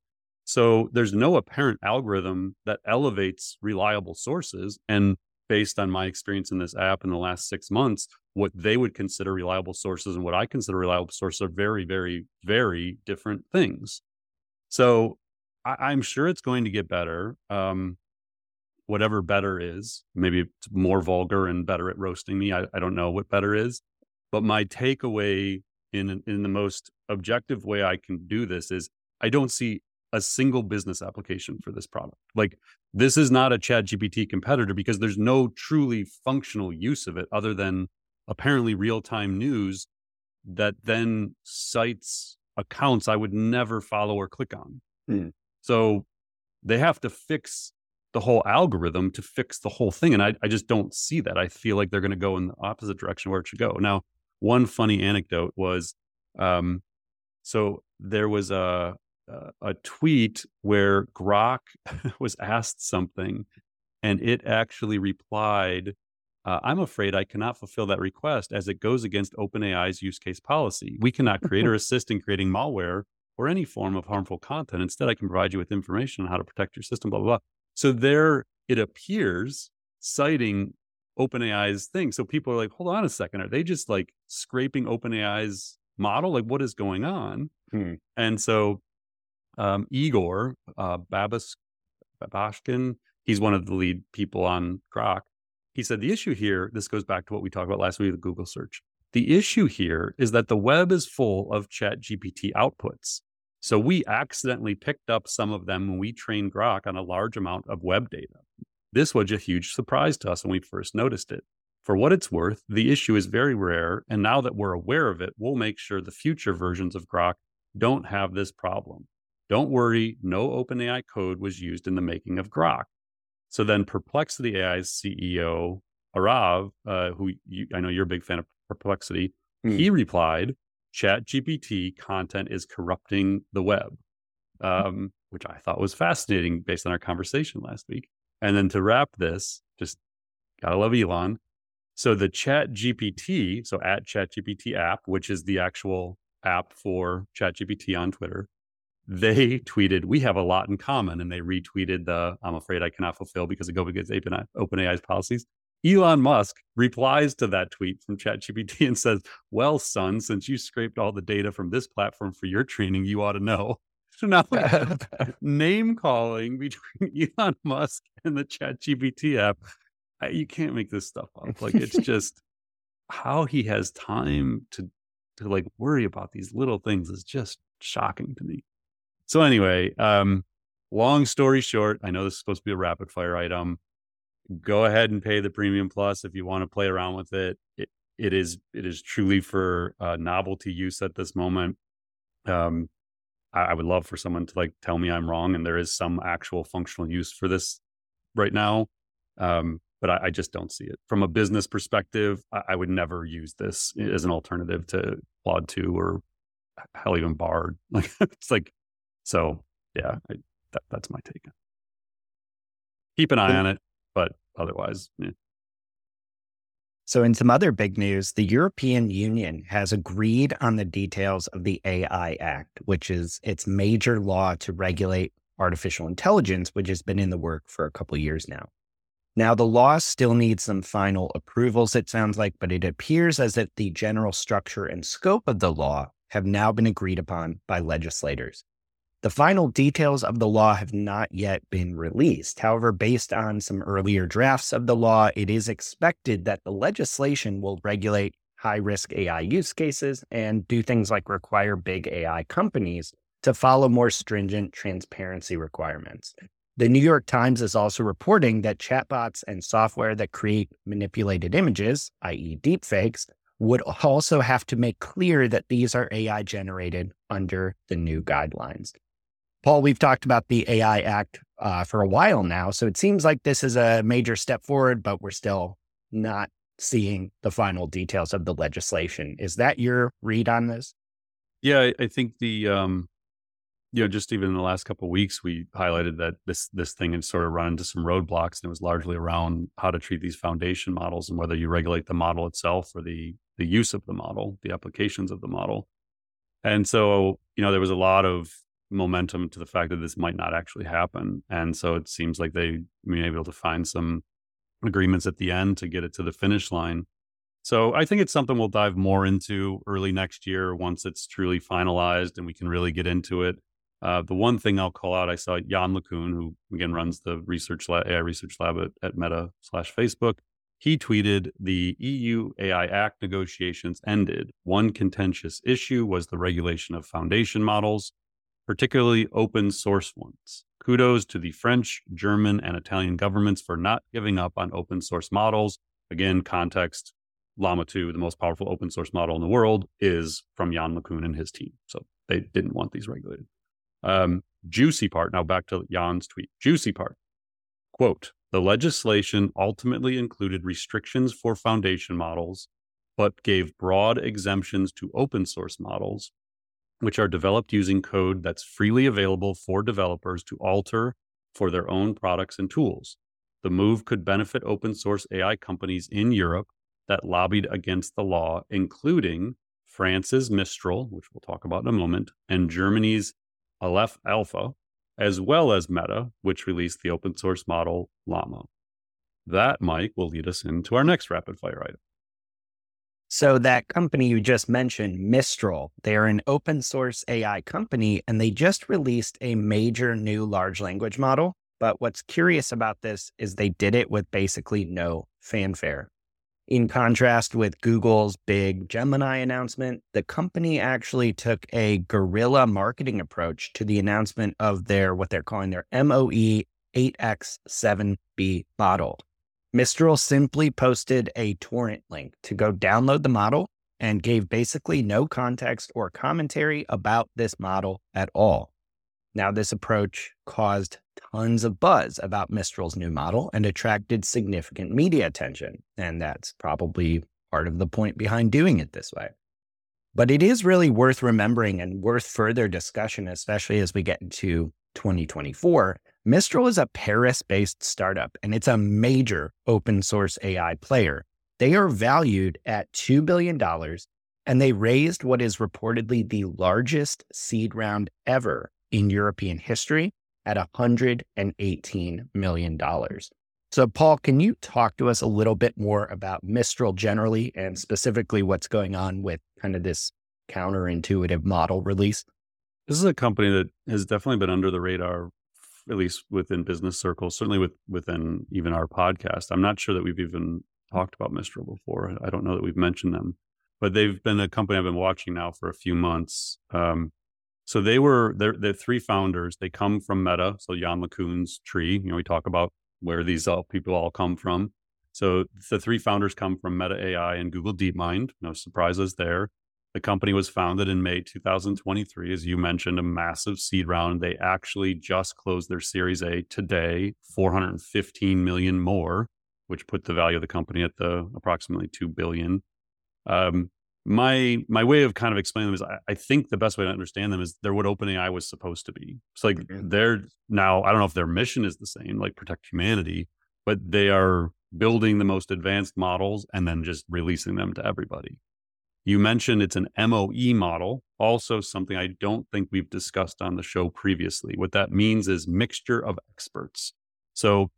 S1: So there's no apparent algorithm that elevates reliable sources. And based on my experience in this app in the last six months, what they would consider reliable sources and what I consider reliable sources are very, very, very different things. So I, am sure it's going to get better. Um, whatever better is, maybe it's more vulgar and better at roasting me. I, I don't know what better is, but my takeaway in in the most objective way I can do this is I don't see a single business application for this product. Like this is not a Chat GPT competitor because there's no truly functional use of it other than apparently real time news that then cites accounts I would never follow or click on. Hmm. So they have to fix the whole algorithm to fix the whole thing. And I, I just don't see that. I feel like they're going to go in the opposite direction where it should go. Now, one funny anecdote was um, so there was a, a tweet where Grok was asked something and it actually replied uh, I'm afraid I cannot fulfill that request as it goes against OpenAI's use case policy. We cannot create or assist in creating malware or any form of harmful content. Instead, I can provide you with information on how to protect your system, blah, blah, blah. So there it appears citing OpenAI's thing. So people are like, hold on a second. Are they just like scraping OpenAI's model? Like, what is going on? Hmm. And so um, Igor uh, Babas, Babuschkin, he's one of the lead people on Grok. He said the issue here, this goes back to what we talked about last week with Google search. The issue here is that the web is full of chat GPT outputs. So we accidentally picked up some of them when we trained Grok on a large amount of web data. This was a huge surprise to us when we first noticed it. For what it's worth, the issue is very rare, and now that we're aware of it, we'll make sure the future versions of Grok don't have this problem. Don't worry, no OpenAI code was used in the making of Grok. So then Perplexity AI's CEO, Arav, uh, who you, I know you're a big fan of Perplexity, mm. he replied, Chat GPT content is corrupting the web, um, which I thought was fascinating based on our conversation last week. And then to wrap this, just gotta love Elon. So the Chat GPT, so at Chat GPT app, which is the actual app for Chat GPT on Twitter, they tweeted, "We have a lot in common," and they retweeted the "I'm afraid I cannot fulfill because it goes against OpenAI's policies." Elon Musk replies to that tweet from ChatGPT and says, "Well, son, since you scraped all the data from this platform for your training, you ought to know." So now name calling between Elon Musk and the ChatGPT app, you can't make this stuff up. Like it's just how he has time to to like worry about these little things is just shocking to me. So anyway, um, long story short, I know this is supposed to be a rapid fire item. Go ahead and pay the premium plus if you want to play around with it. It, it is it is truly for uh, novelty use at this moment. Um, I, I would love for someone to like tell me I'm wrong and there is some actual functional use for this right now. Um, but I, I, just don't see it from a business perspective. I, I, would never use this as an alternative to Claude 2 or hell even Bard. Like it's like so yeah, I, that, that's my take. Keep an eye on it, but otherwise, yeah.
S2: So, in some other big news, the European Union has agreed on the details of the AI Act, which is its major law to regulate artificial intelligence, which has been in the work for a couple years now. Now, the law still needs some final approvals, it sounds like, but it appears as if the general structure and scope of the law have now been agreed upon by legislators. The final details of the law have not yet been released. However, based on some earlier drafts of the law, it is expected that the legislation will regulate high risk AI use cases and do things like require big AI companies to follow more stringent transparency requirements. The New York Times is also reporting that chatbots and software that create manipulated images, i.e., deepfakes, would also have to make clear that these are AI generated under the new guidelines. Paul, we've talked about the AI Act uh, for a while now. So it seems like this is a major step forward, but we're still not seeing the final details of the legislation. Is that your read on this?
S1: Yeah, I think the, um, you know, just even in the last couple of weeks, we highlighted that this this thing had sort of run into some roadblocks, and it was largely around how to treat these foundation models and whether you regulate the model itself or the the use of the model, the applications of the model. And so, you know, there was a lot of momentum to the fact that this might not actually happen. And so it seems like they may be able to find some agreements at the end to get it to the finish line. So I think it's something we'll dive more into early next year once it's truly finalized and we can really get into it. Uh, the one thing I'll call out, I saw Yann LeCun, who again runs the research lab, AI research lab at, at Meta slash Facebook. He tweeted the EU AI Act negotiations ended. One contentious issue was the regulation of foundation models particularly open source ones. Kudos to the French, German, and Italian governments for not giving up on open source models. Again, context Llama 2, the most powerful open source model in the world, is from Yann LeCun and his team. So they didn't want these regulated. Um, juicy part, now back to Yann's tweet. Juicy part. Quote, the legislation ultimately included restrictions for foundation models, but gave broad exemptions to open source models which are developed using code that's freely available for developers to alter for their own products and tools. The move could benefit open source AI companies in Europe that lobbied against the law, including France's Mistral, which we'll talk about in a moment, and Germany's Aleph Alpha, as well as Meta, which released the open source model Llama. That, Mike, will lead us into our next rapid fire item.
S2: So, that company you just mentioned, Mistral, they're an open source AI company, and they just released a major new large language model. But what's curious about this is they did it with basically no fanfare. In contrast with Google's big Gemini announcement, the company actually took a guerrilla marketing approach to the announcement of their what they're calling their MOE 8X7B model. Mistral simply posted a torrent link to go download the model and gave basically no context or commentary about this model at all. Now, this approach caused tons of buzz about Mistral's new model and attracted significant media attention. And that's probably part of the point behind doing it this way. But it is really worth remembering and worth further discussion, especially as we get into 2024. Mistral is a Paris based startup and it's a major open source AI player. They are valued at $2 billion and they raised what is reportedly the largest seed round ever in European history at $118 million. So, Paul, can you talk to us a little bit more about Mistral generally and specifically what's going on with kind of this counterintuitive model release?
S1: This is a company that has definitely been under the radar, at least within business circles, certainly with, within even our podcast. I'm not sure that we've even talked about Mistral before. I don't know that we've mentioned them, but they've been a company I've been watching now for a few months. Um, so they were they're, the three founders. They come from Meta. So Yann LeCun's tree. You know, we talk about where these all people all come from. So the three founders come from Meta AI and Google DeepMind. No surprises there. The company was founded in May 2023, as you mentioned, a massive seed round. They actually just closed their Series A today, 415 million more, which put the value of the company at the approximately two billion. Um, my my way of kind of explaining them is I, I, think the best way to understand them is they're what OpenAI was supposed to be. It's like mm-hmm. they're now I don't know if their mission is the same, like protect humanity, but they are building the most advanced models and then just releasing them to everybody. You mentioned it's an MOE model, also something I don't think we've discussed on the show previously. What that means is mixture of experts. So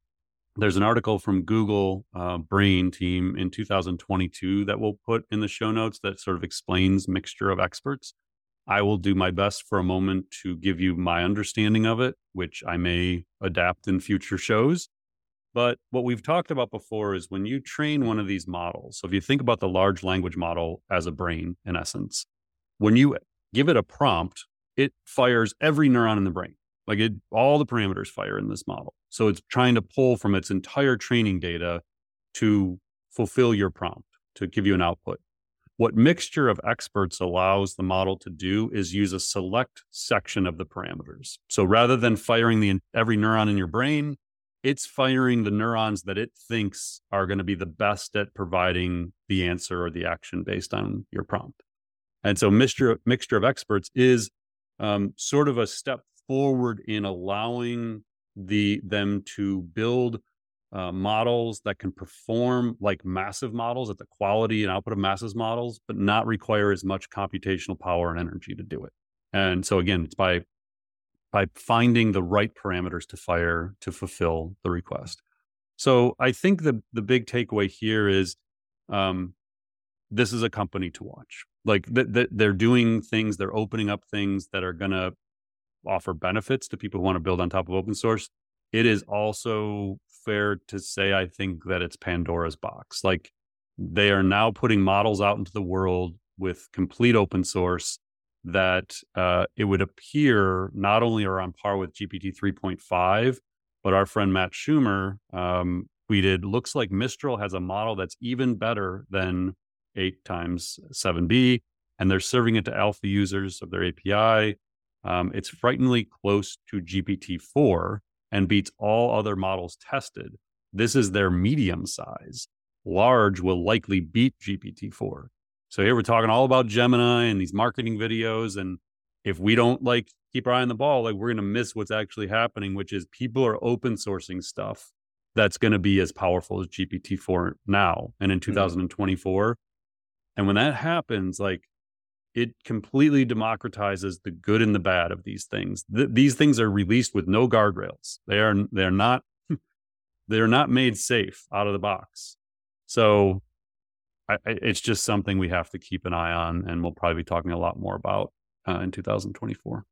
S1: there's an article from Google uh, Brain team in 2022 that we'll put in the show notes that sort of explains mixture of experts. I will do my best for a moment to give you my understanding of it, which I may adapt in future shows. But what we've talked about before is when you train one of these models. So if you think about the large language model as a brain, in essence, when you give it a prompt, it fires every neuron in the brain. Like it, all the parameters fire in this model. So it's trying to pull from its entire training data to fulfill your prompt, to give you an output. What mixture of experts allows the model to do is use a select section of the parameters. So rather than firing the every neuron in your brain, it's firing the neurons that it thinks are going to be the best at providing the answer or the action based on your prompt. And so mixture mixture of experts is um, sort of a step forward in allowing the them to build uh, models that can perform like massive models at the quality and output of massive models, but not require as much computational power and energy to do it. And so again, it's by by finding the right parameters to fire to fulfill the request. So I think the the big takeaway here is um, this is a company to watch. Like th- th- they're doing things, they're opening up things that are going to offer benefits to people who want to build on top of open source. It is also fair to say, I think, that it's Pandora's box. Like they are now putting models out into the world with complete open source that uh, it would appear not only are on par with GPT 3.5, but our friend Matt Shumer um, tweeted, looks like Mistral has a model that's even better than 8 times 7B, and they're serving it to alpha users of their API. Um, it's frighteningly close to GPT 4 and beats all other models tested. This is their medium size. Large will likely beat GPT 4. So here we're talking all about Gemini and these marketing videos. And if we don't like keep our eye on the ball, like we're going to miss what's actually happening, which is people are open sourcing stuff that's going to be as powerful as GPT-4 now and in 2024. Mm-hmm. And when that happens, like it completely democratizes the good and the bad of these things. Th- these things are released with no guardrails. They are they're not they're not made safe out of the box. So I, it's just something we have to keep an eye on, and we'll probably be talking a lot more about uh, in 2024.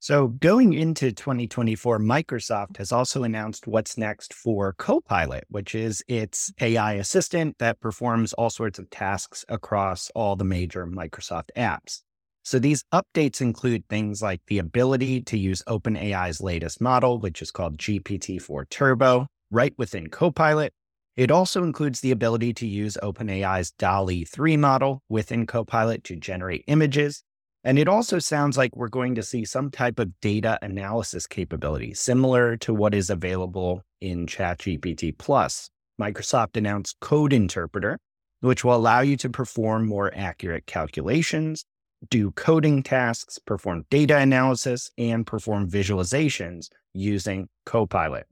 S2: So, going into 2024, Microsoft has also announced what's next for Copilot, which is its AI assistant that performs all sorts of tasks across all the major Microsoft apps. So, these updates include things like the ability to use OpenAI's latest model, which is called GPT 4 Turbo, right within Copilot. It also includes the ability to use OpenAI's DALL-E 3 model within Copilot to generate images and it also sounds like we're going to see some type of data analysis capability, similar to what is available in ChatGPT Plus. Microsoft announced Code Interpreter, which will allow you to perform more accurate calculations, do coding tasks, perform data analysis, and perform visualizations using Copilot.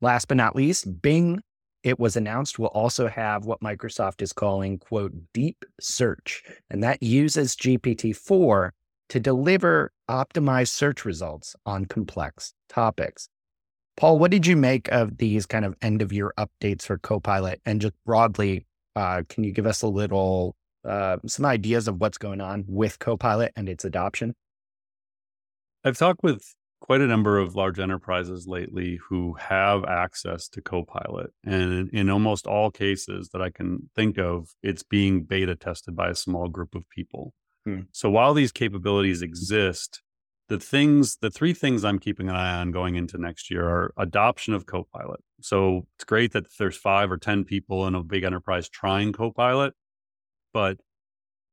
S2: Last but not least, Bing it was announced will also have what Microsoft is calling, quote, deep search. And that uses GPT 4 to deliver optimized search results on complex topics. Paul, what did you make of these kind of end of year updates for Copilot? And just broadly, uh, can you give us a little, uh, some ideas of what's going on with Copilot and its adoption?
S1: I've talked with quite a number of large enterprises lately who have access to Copilot. And in, almost all cases that I can think of, it's being beta tested by a small group of people. Hmm. So while these capabilities exist, the things, the three things I'm keeping an eye on going into next year are adoption of Copilot. So it's great that there's five or 10 people in a big enterprise trying Copilot, but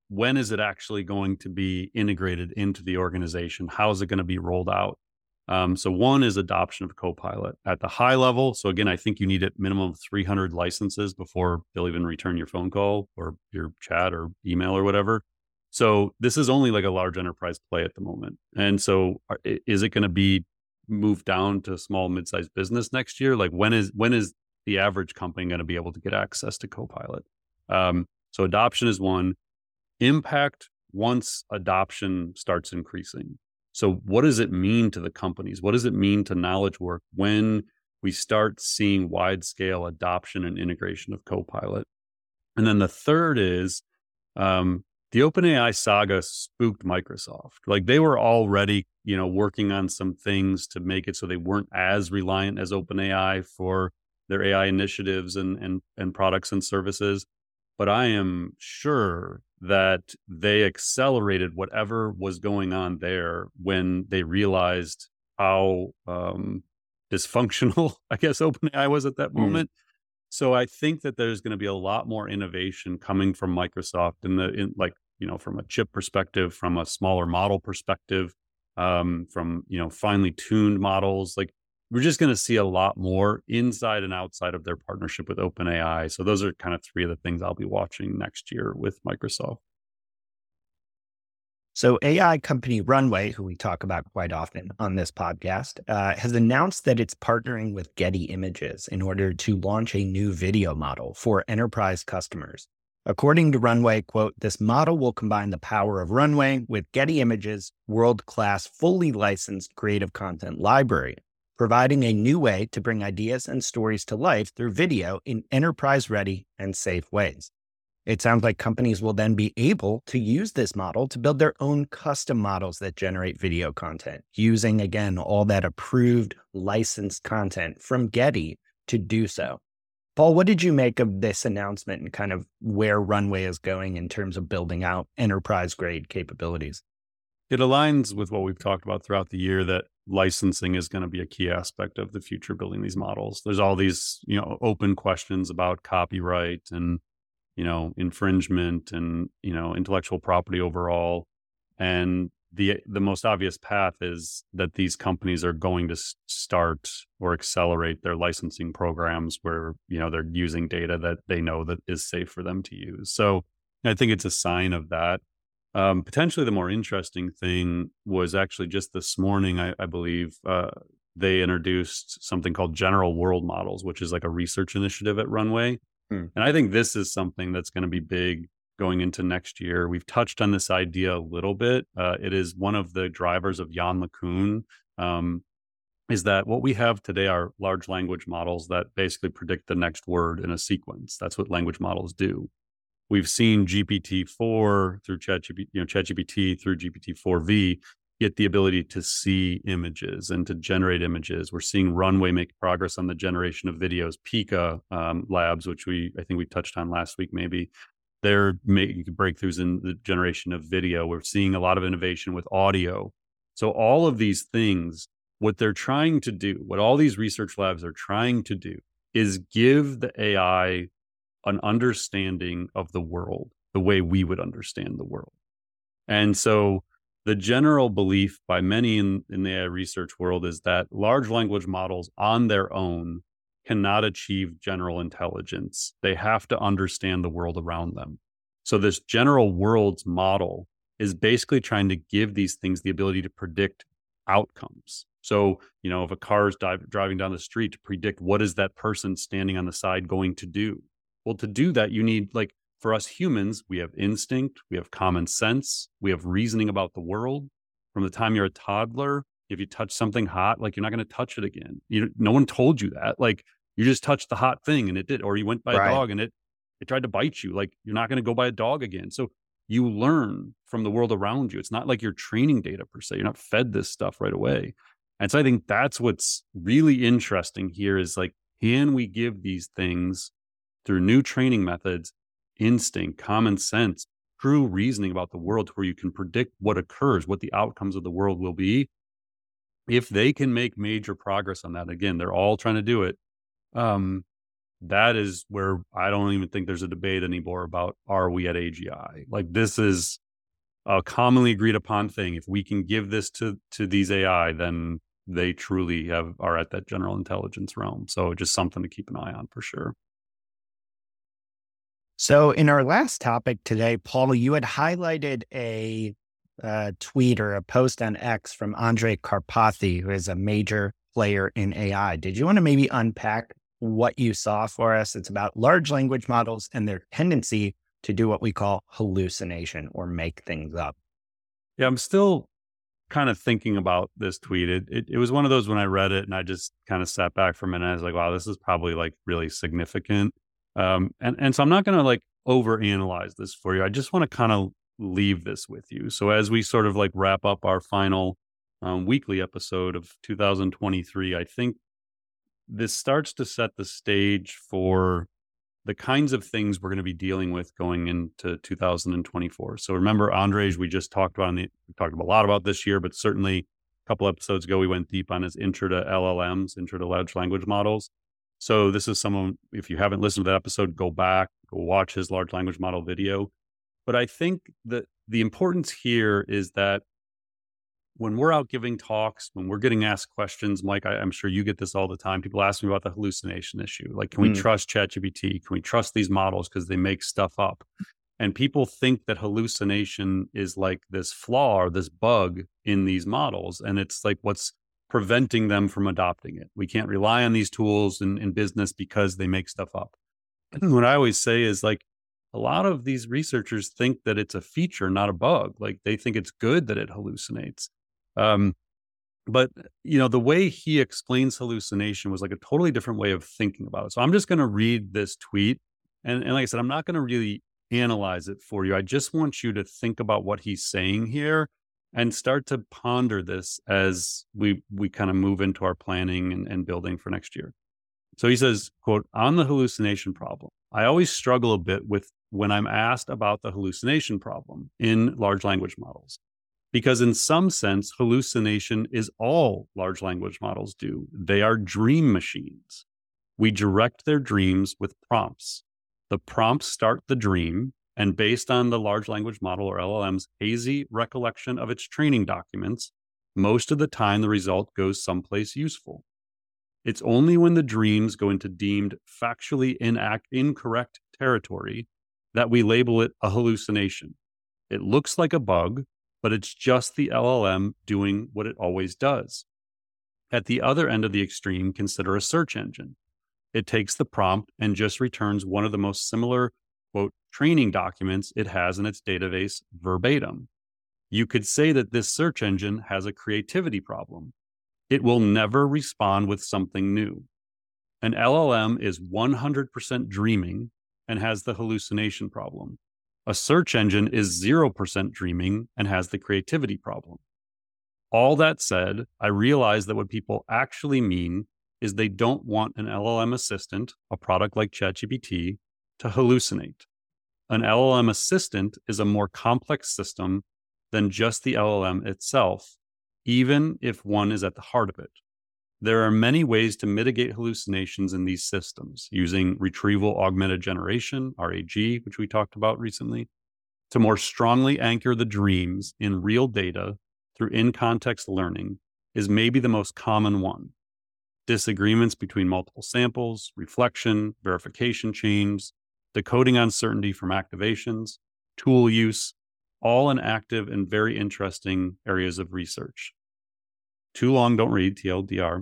S1: when is it actually going to be integrated into the organization? How is it going to be rolled out? Um, so one is adoption of Copilot at the high level. So again, I think you need at minimum 300 licenses before they'll even return your phone call or your chat or email or whatever. So this is only like a large enterprise play at the moment. And so is it going to be moved down to small mid-sized business next year? Like when is when is the average company going to be able to get access to Copilot? Um, so adoption is one. Impact once adoption starts increasing. So, what does it mean to the companies? What does it mean to knowledge work when we start seeing wide scale adoption and integration of Copilot? And then the third is um, the OpenAI saga spooked Microsoft. Like they were already, you know, working on some things to make it so they weren't as reliant as OpenAI for their AI initiatives and and and products and services. But I am sure that they accelerated whatever was going on there when they realized how um, dysfunctional, I guess, OpenAI was at that mm. moment. So I think that there's going to be a lot more innovation coming from Microsoft in the in like you know from a chip perspective, from a smaller model perspective, um, from you know finely tuned models. Like we're just going to see a lot more inside and outside of their partnership with OpenAI. So those are kind of three of the things I'll be watching next year with Microsoft.
S2: So, AI company Runway, who we talk about quite often on this podcast, uh, has announced that it's partnering with Getty Images in order to launch a new video model for enterprise customers. According to Runway, quote, this model will combine the power of Runway with Getty Images' world class, fully licensed creative content library providing a new way to bring ideas and stories to life through video in enterprise ready and safe ways. It sounds like companies will then be able to use this model to build their own custom models that generate video content, using again all that approved licensed content from Getty to do so. Paul, what did you make of this announcement and kind of where Runway is going in terms of building out enterprise grade capabilities?
S1: It aligns with what we've talked about throughout the year that licensing is going to be a key aspect of the future building these models. There's all these, you know, open questions about copyright and, you know, infringement and, you know, intellectual property overall. And the the most obvious path is that these companies are going to start or accelerate their licensing programs where, you know, they're using data that they know that is safe for them to use. So I think it's a sign of that. Um, potentially, the more interesting thing was actually just this morning, I, I believe, uh, they introduced something called general world models, which is like a research initiative at Runway. Hmm. And I think this is something that's going to be big going into next year. We've touched on this idea a little bit. Uh, it is one of the drivers of Yann LeCun. Um, is that what we have today are large language models that basically predict the next word in a sequence. That's what language models do. We've seen GPT-4 through ChatGPT, you know, ChatGPT through GPT-4v get the ability to see images and to generate images. We're seeing Runway make progress on the generation of videos. Pika um, Labs, which we I think we touched on last week, maybe they're making breakthroughs in the generation of video. We're seeing a lot of innovation with audio. So all of these things, what they're trying to do, what all these research labs are trying to do, is give the AI an understanding of the world the way we would understand the world. And so the general belief by many in, in the AI research world is that large language models on their own cannot achieve general intelligence. They have to understand the world around them. So, this general worlds model is basically trying to give these things the ability to predict outcomes. So, you know, if a car is dive, driving down the street to predict what is that person standing on the side going to do? Well, to do that, you need like for us humans, we have instinct, we have common sense, we have reasoning about the world. From the time you're a toddler, if you touch something hot, like you're not going to touch it again. You no one told you that. Like you just touched the hot thing and it did, or you went by right. a dog and it it tried to bite you. Like you're not going to go by a dog again. So you learn from the world around you. It's not like you're training data per se. You're not fed this stuff right away. And so I think that's what's really interesting here is like, can we give these things through new training methods instinct, common sense, true reasoning about the world to where you can predict what occurs, what the outcomes of the world will be. If they can make major progress on that, again, they're all trying to do it. Um, that is where I don't even think there's a debate anymore about are we at AGI? Like this is a commonly agreed upon thing. If we can give this to to these AI, then they truly have are at that general intelligence realm. So just something to keep an eye on for sure.
S2: So, in our last topic today, Paul, you had highlighted a uh, tweet or a post on X from Andrej Karpathy, who is a major player in AI. Did you want to maybe unpack what you saw for us? It's about large language models and their tendency to do what we call hallucination or make things up.
S1: Yeah, I'm still kind of thinking about this tweet. It, it, it was one of those when I read it and I just kind of sat back for a minute. I was like, wow, this is probably like really significant. Um, and, and so I'm not going to like overanalyze this for you. I just want to kind of leave this with you. So as we sort of like wrap up our final um, weekly episode of 2023, I think this starts to set the stage for the kinds of things we're going to be dealing with going into 2024. So remember, Andrej, we just talked about, the, we talked a lot about this year, but certainly a couple episodes ago, we went deep on his intro to LLMs, intro to large language models. So this is someone, if you haven't listened to that episode, go back, go watch his large language model video. But I think that the importance here is that when we're out giving talks, when we're getting asked questions, Mike, I, am sure you get this all the time. People ask me about the hallucination issue. Like, can we mm. trust ChatGPT? Can we trust these models because they make stuff up? And people think that hallucination is like this flaw or this bug in these models. And it's like what's preventing them from adopting it. We can't rely on these tools in, in business because they make stuff up. And what I always say is like a lot of these researchers think that it's a feature, not a bug. Like they think it's good that it hallucinates. Um, but you know the way he explains hallucination was like a totally different way of thinking about it. So I'm just going to read this tweet, and, and like I said, I'm not going to really analyze it for you. I just want you to think about what he's saying here and start to ponder this as we we kind of move into our planning and, and building for next year. So he says, quote, on the hallucination problem, I always struggle a bit with when I'm asked about the hallucination problem in large language models. Because in some sense, hallucination is all large language models do. They are dream machines. We direct their dreams with prompts. The prompts start the dream, and based on the large language model or LLM's hazy recollection of its training documents, most of the time the result goes someplace useful. It's only when the dreams go into deemed factually inact- incorrect territory that we label it a hallucination. It looks like a bug, but it's just the LLM doing what it always does. At the other end of the extreme, consider a search engine. It takes the prompt and just returns one of the most similar, quote, training documents it has in its database verbatim. You could say that this search engine has a creativity problem. It will never respond with something new. An LLM is 100% dreaming and has the hallucination problem. A search engine is 0% dreaming and has the creativity problem. All that said, I realize that what people actually mean is they don't want an LLM assistant, a product like ChatGPT, to hallucinate. An LLM assistant is a more complex system than just the LLM itself, even if one is at the heart of it. There are many ways to mitigate hallucinations in these systems using retrieval augmented generation, RAG, which we talked about recently, to more strongly anchor the dreams in real data through in context learning is maybe the most common one. Disagreements between multiple samples, reflection, verification chains, decoding uncertainty from activations, tool use, all in active and very interesting areas of research. Too long, don't read, TLDR.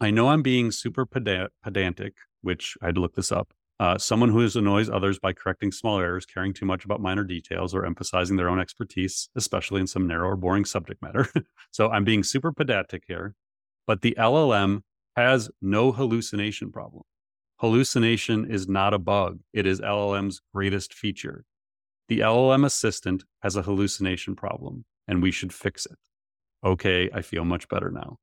S1: I know I'm being super pedantic, which I had to look this up. Uh, someone who annoys others by correcting small errors, caring too much about minor details, or emphasizing their own expertise, especially in some narrow or boring subject matter. so I'm being super pedantic here, but the LLM has no hallucination problem. Hallucination is not a bug, it is LLM's greatest feature. The LLM assistant has a hallucination problem, and we should fix it. Okay, I feel much better now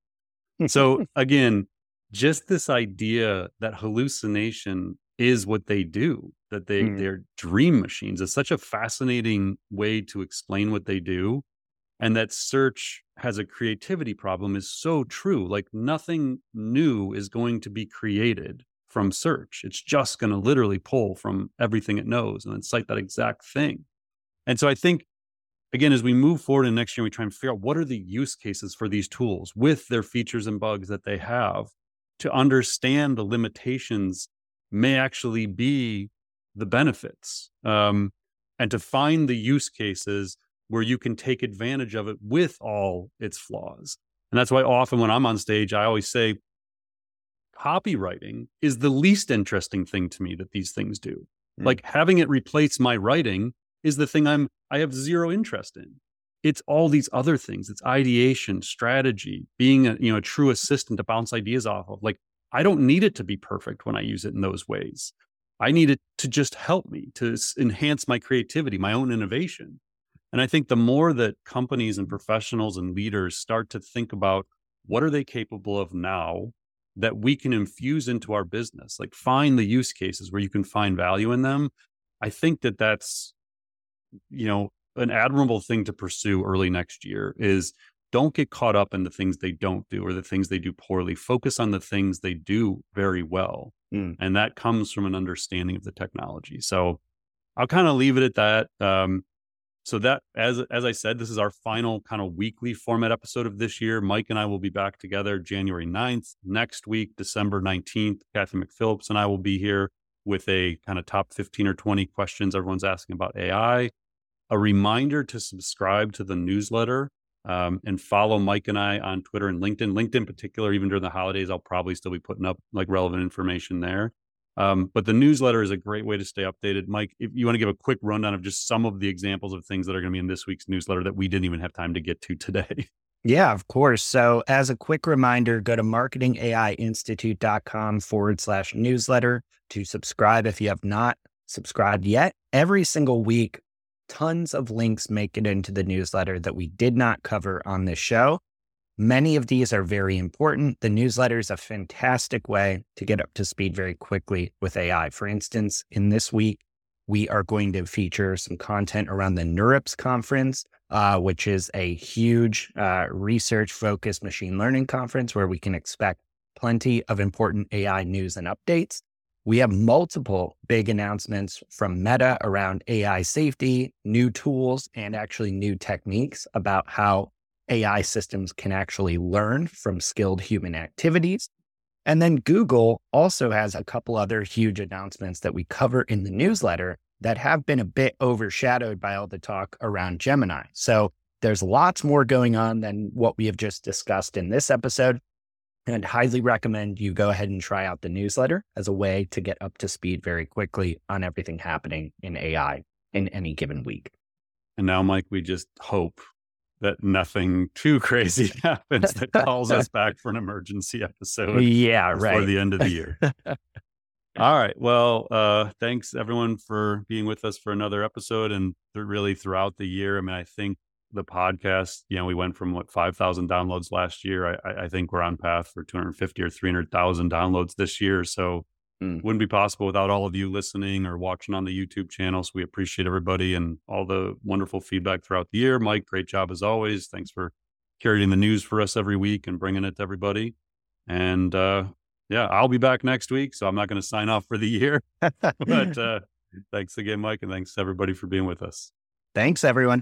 S1: so again, just this idea that hallucination is what they do, that they mm. they're dream machines is such a fascinating way to explain what they do. And that search has a creativity problem is so true. Like nothing new is going to be created from search. It's just going to literally pull from everything it knows and then cite that exact thing. And so I think again, as we move forward in next year, we try and figure out what are the use cases for these tools with their features and bugs that they have to understand the limitations may actually be the benefits um, and to find the use cases where you can take advantage of it with all its flaws. And that's why often when I'm on stage, I always say, copywriting is the least interesting thing to me that these things do. Mm. Like having it replace my writing is the thing I'm I have zero interest in. It's all these other things. It's ideation, strategy, being a you know a true assistant to bounce ideas off of. Like I don't need it to be perfect when I use it in those ways. I need it to just help me to enhance my creativity, my own innovation. And I think the more that companies and professionals and leaders start to think about what are they capable of now that we can infuse into our business, like find the use cases where you can find value in them. I think that that's you know, an admirable thing to pursue early next year is don't get caught up in the things they don't do or the things they do poorly. Focus on the things they do very well. Mm. And that comes from an understanding of the technology. So I'll kind of leave it at that. Um, so that as as I said, this is our final kind of weekly format episode of this year. Mike and I will be back together January 9th. Next week, December 19th, Kathy McPhillips and I will be here with a kind of top 15 or 20 questions everyone's asking about AI. A reminder to subscribe to the newsletter um, and follow Mike and I on Twitter and LinkedIn. LinkedIn, in particular, even during the holidays, I'll probably still be putting up like relevant information there. Um, but the newsletter is a great way to stay updated. Mike, if you want to give a quick rundown of just some of the examples of things that are going to be in this week's newsletter that we didn't even have time to get to today.
S2: Yeah, of course. So, as a quick reminder, go to marketingaiinstitute.com forward slash newsletter to subscribe if you have not subscribed yet. Every single week, tons of links make it into the newsletter that we did not cover on this show. Many of these are very important. The newsletter is a fantastic way to get up to speed very quickly with AI. For instance, in this week, we are going to feature some content around the NeurIPS conference uh, which is a huge uh, research focused machine learning conference where we can expect plenty of important AI news and updates. We have multiple big announcements from Meta around AI safety, new tools, and actually new techniques about how AI systems can actually learn from skilled human activities. And then Google also has a couple other huge announcements that we cover in the newsletter that have been a bit overshadowed by all the talk around Gemini. So there's lots more going on than what we have just discussed in this episode. and highly recommend you go ahead and try out the newsletter as a way to get up to speed very quickly on everything happening in AI in any given week.
S1: And now, Mike, we just hope that nothing too crazy happens that calls us back for an emergency episode.
S2: Yeah, right.
S1: For the end of the year. All right. Well, uh, thanks everyone for being with us for another episode and th- really throughout the year. I mean, I think the podcast, you know, we went from what 5,000 downloads last year. I, I think we're on path for 250 or 300,000 downloads this year. So mm. wouldn't be possible without all of you listening or watching on the YouTube channel. So we appreciate everybody and all the wonderful feedback throughout the year. Mike, great job as always. Thanks for carrying the news for us every week and bringing it to everybody. And uh, yeah, I'll be back next week. So I'm not going to sign off for the year. but uh, thanks again, Mike. And thanks everybody for being with us.
S2: Thanks, everyone.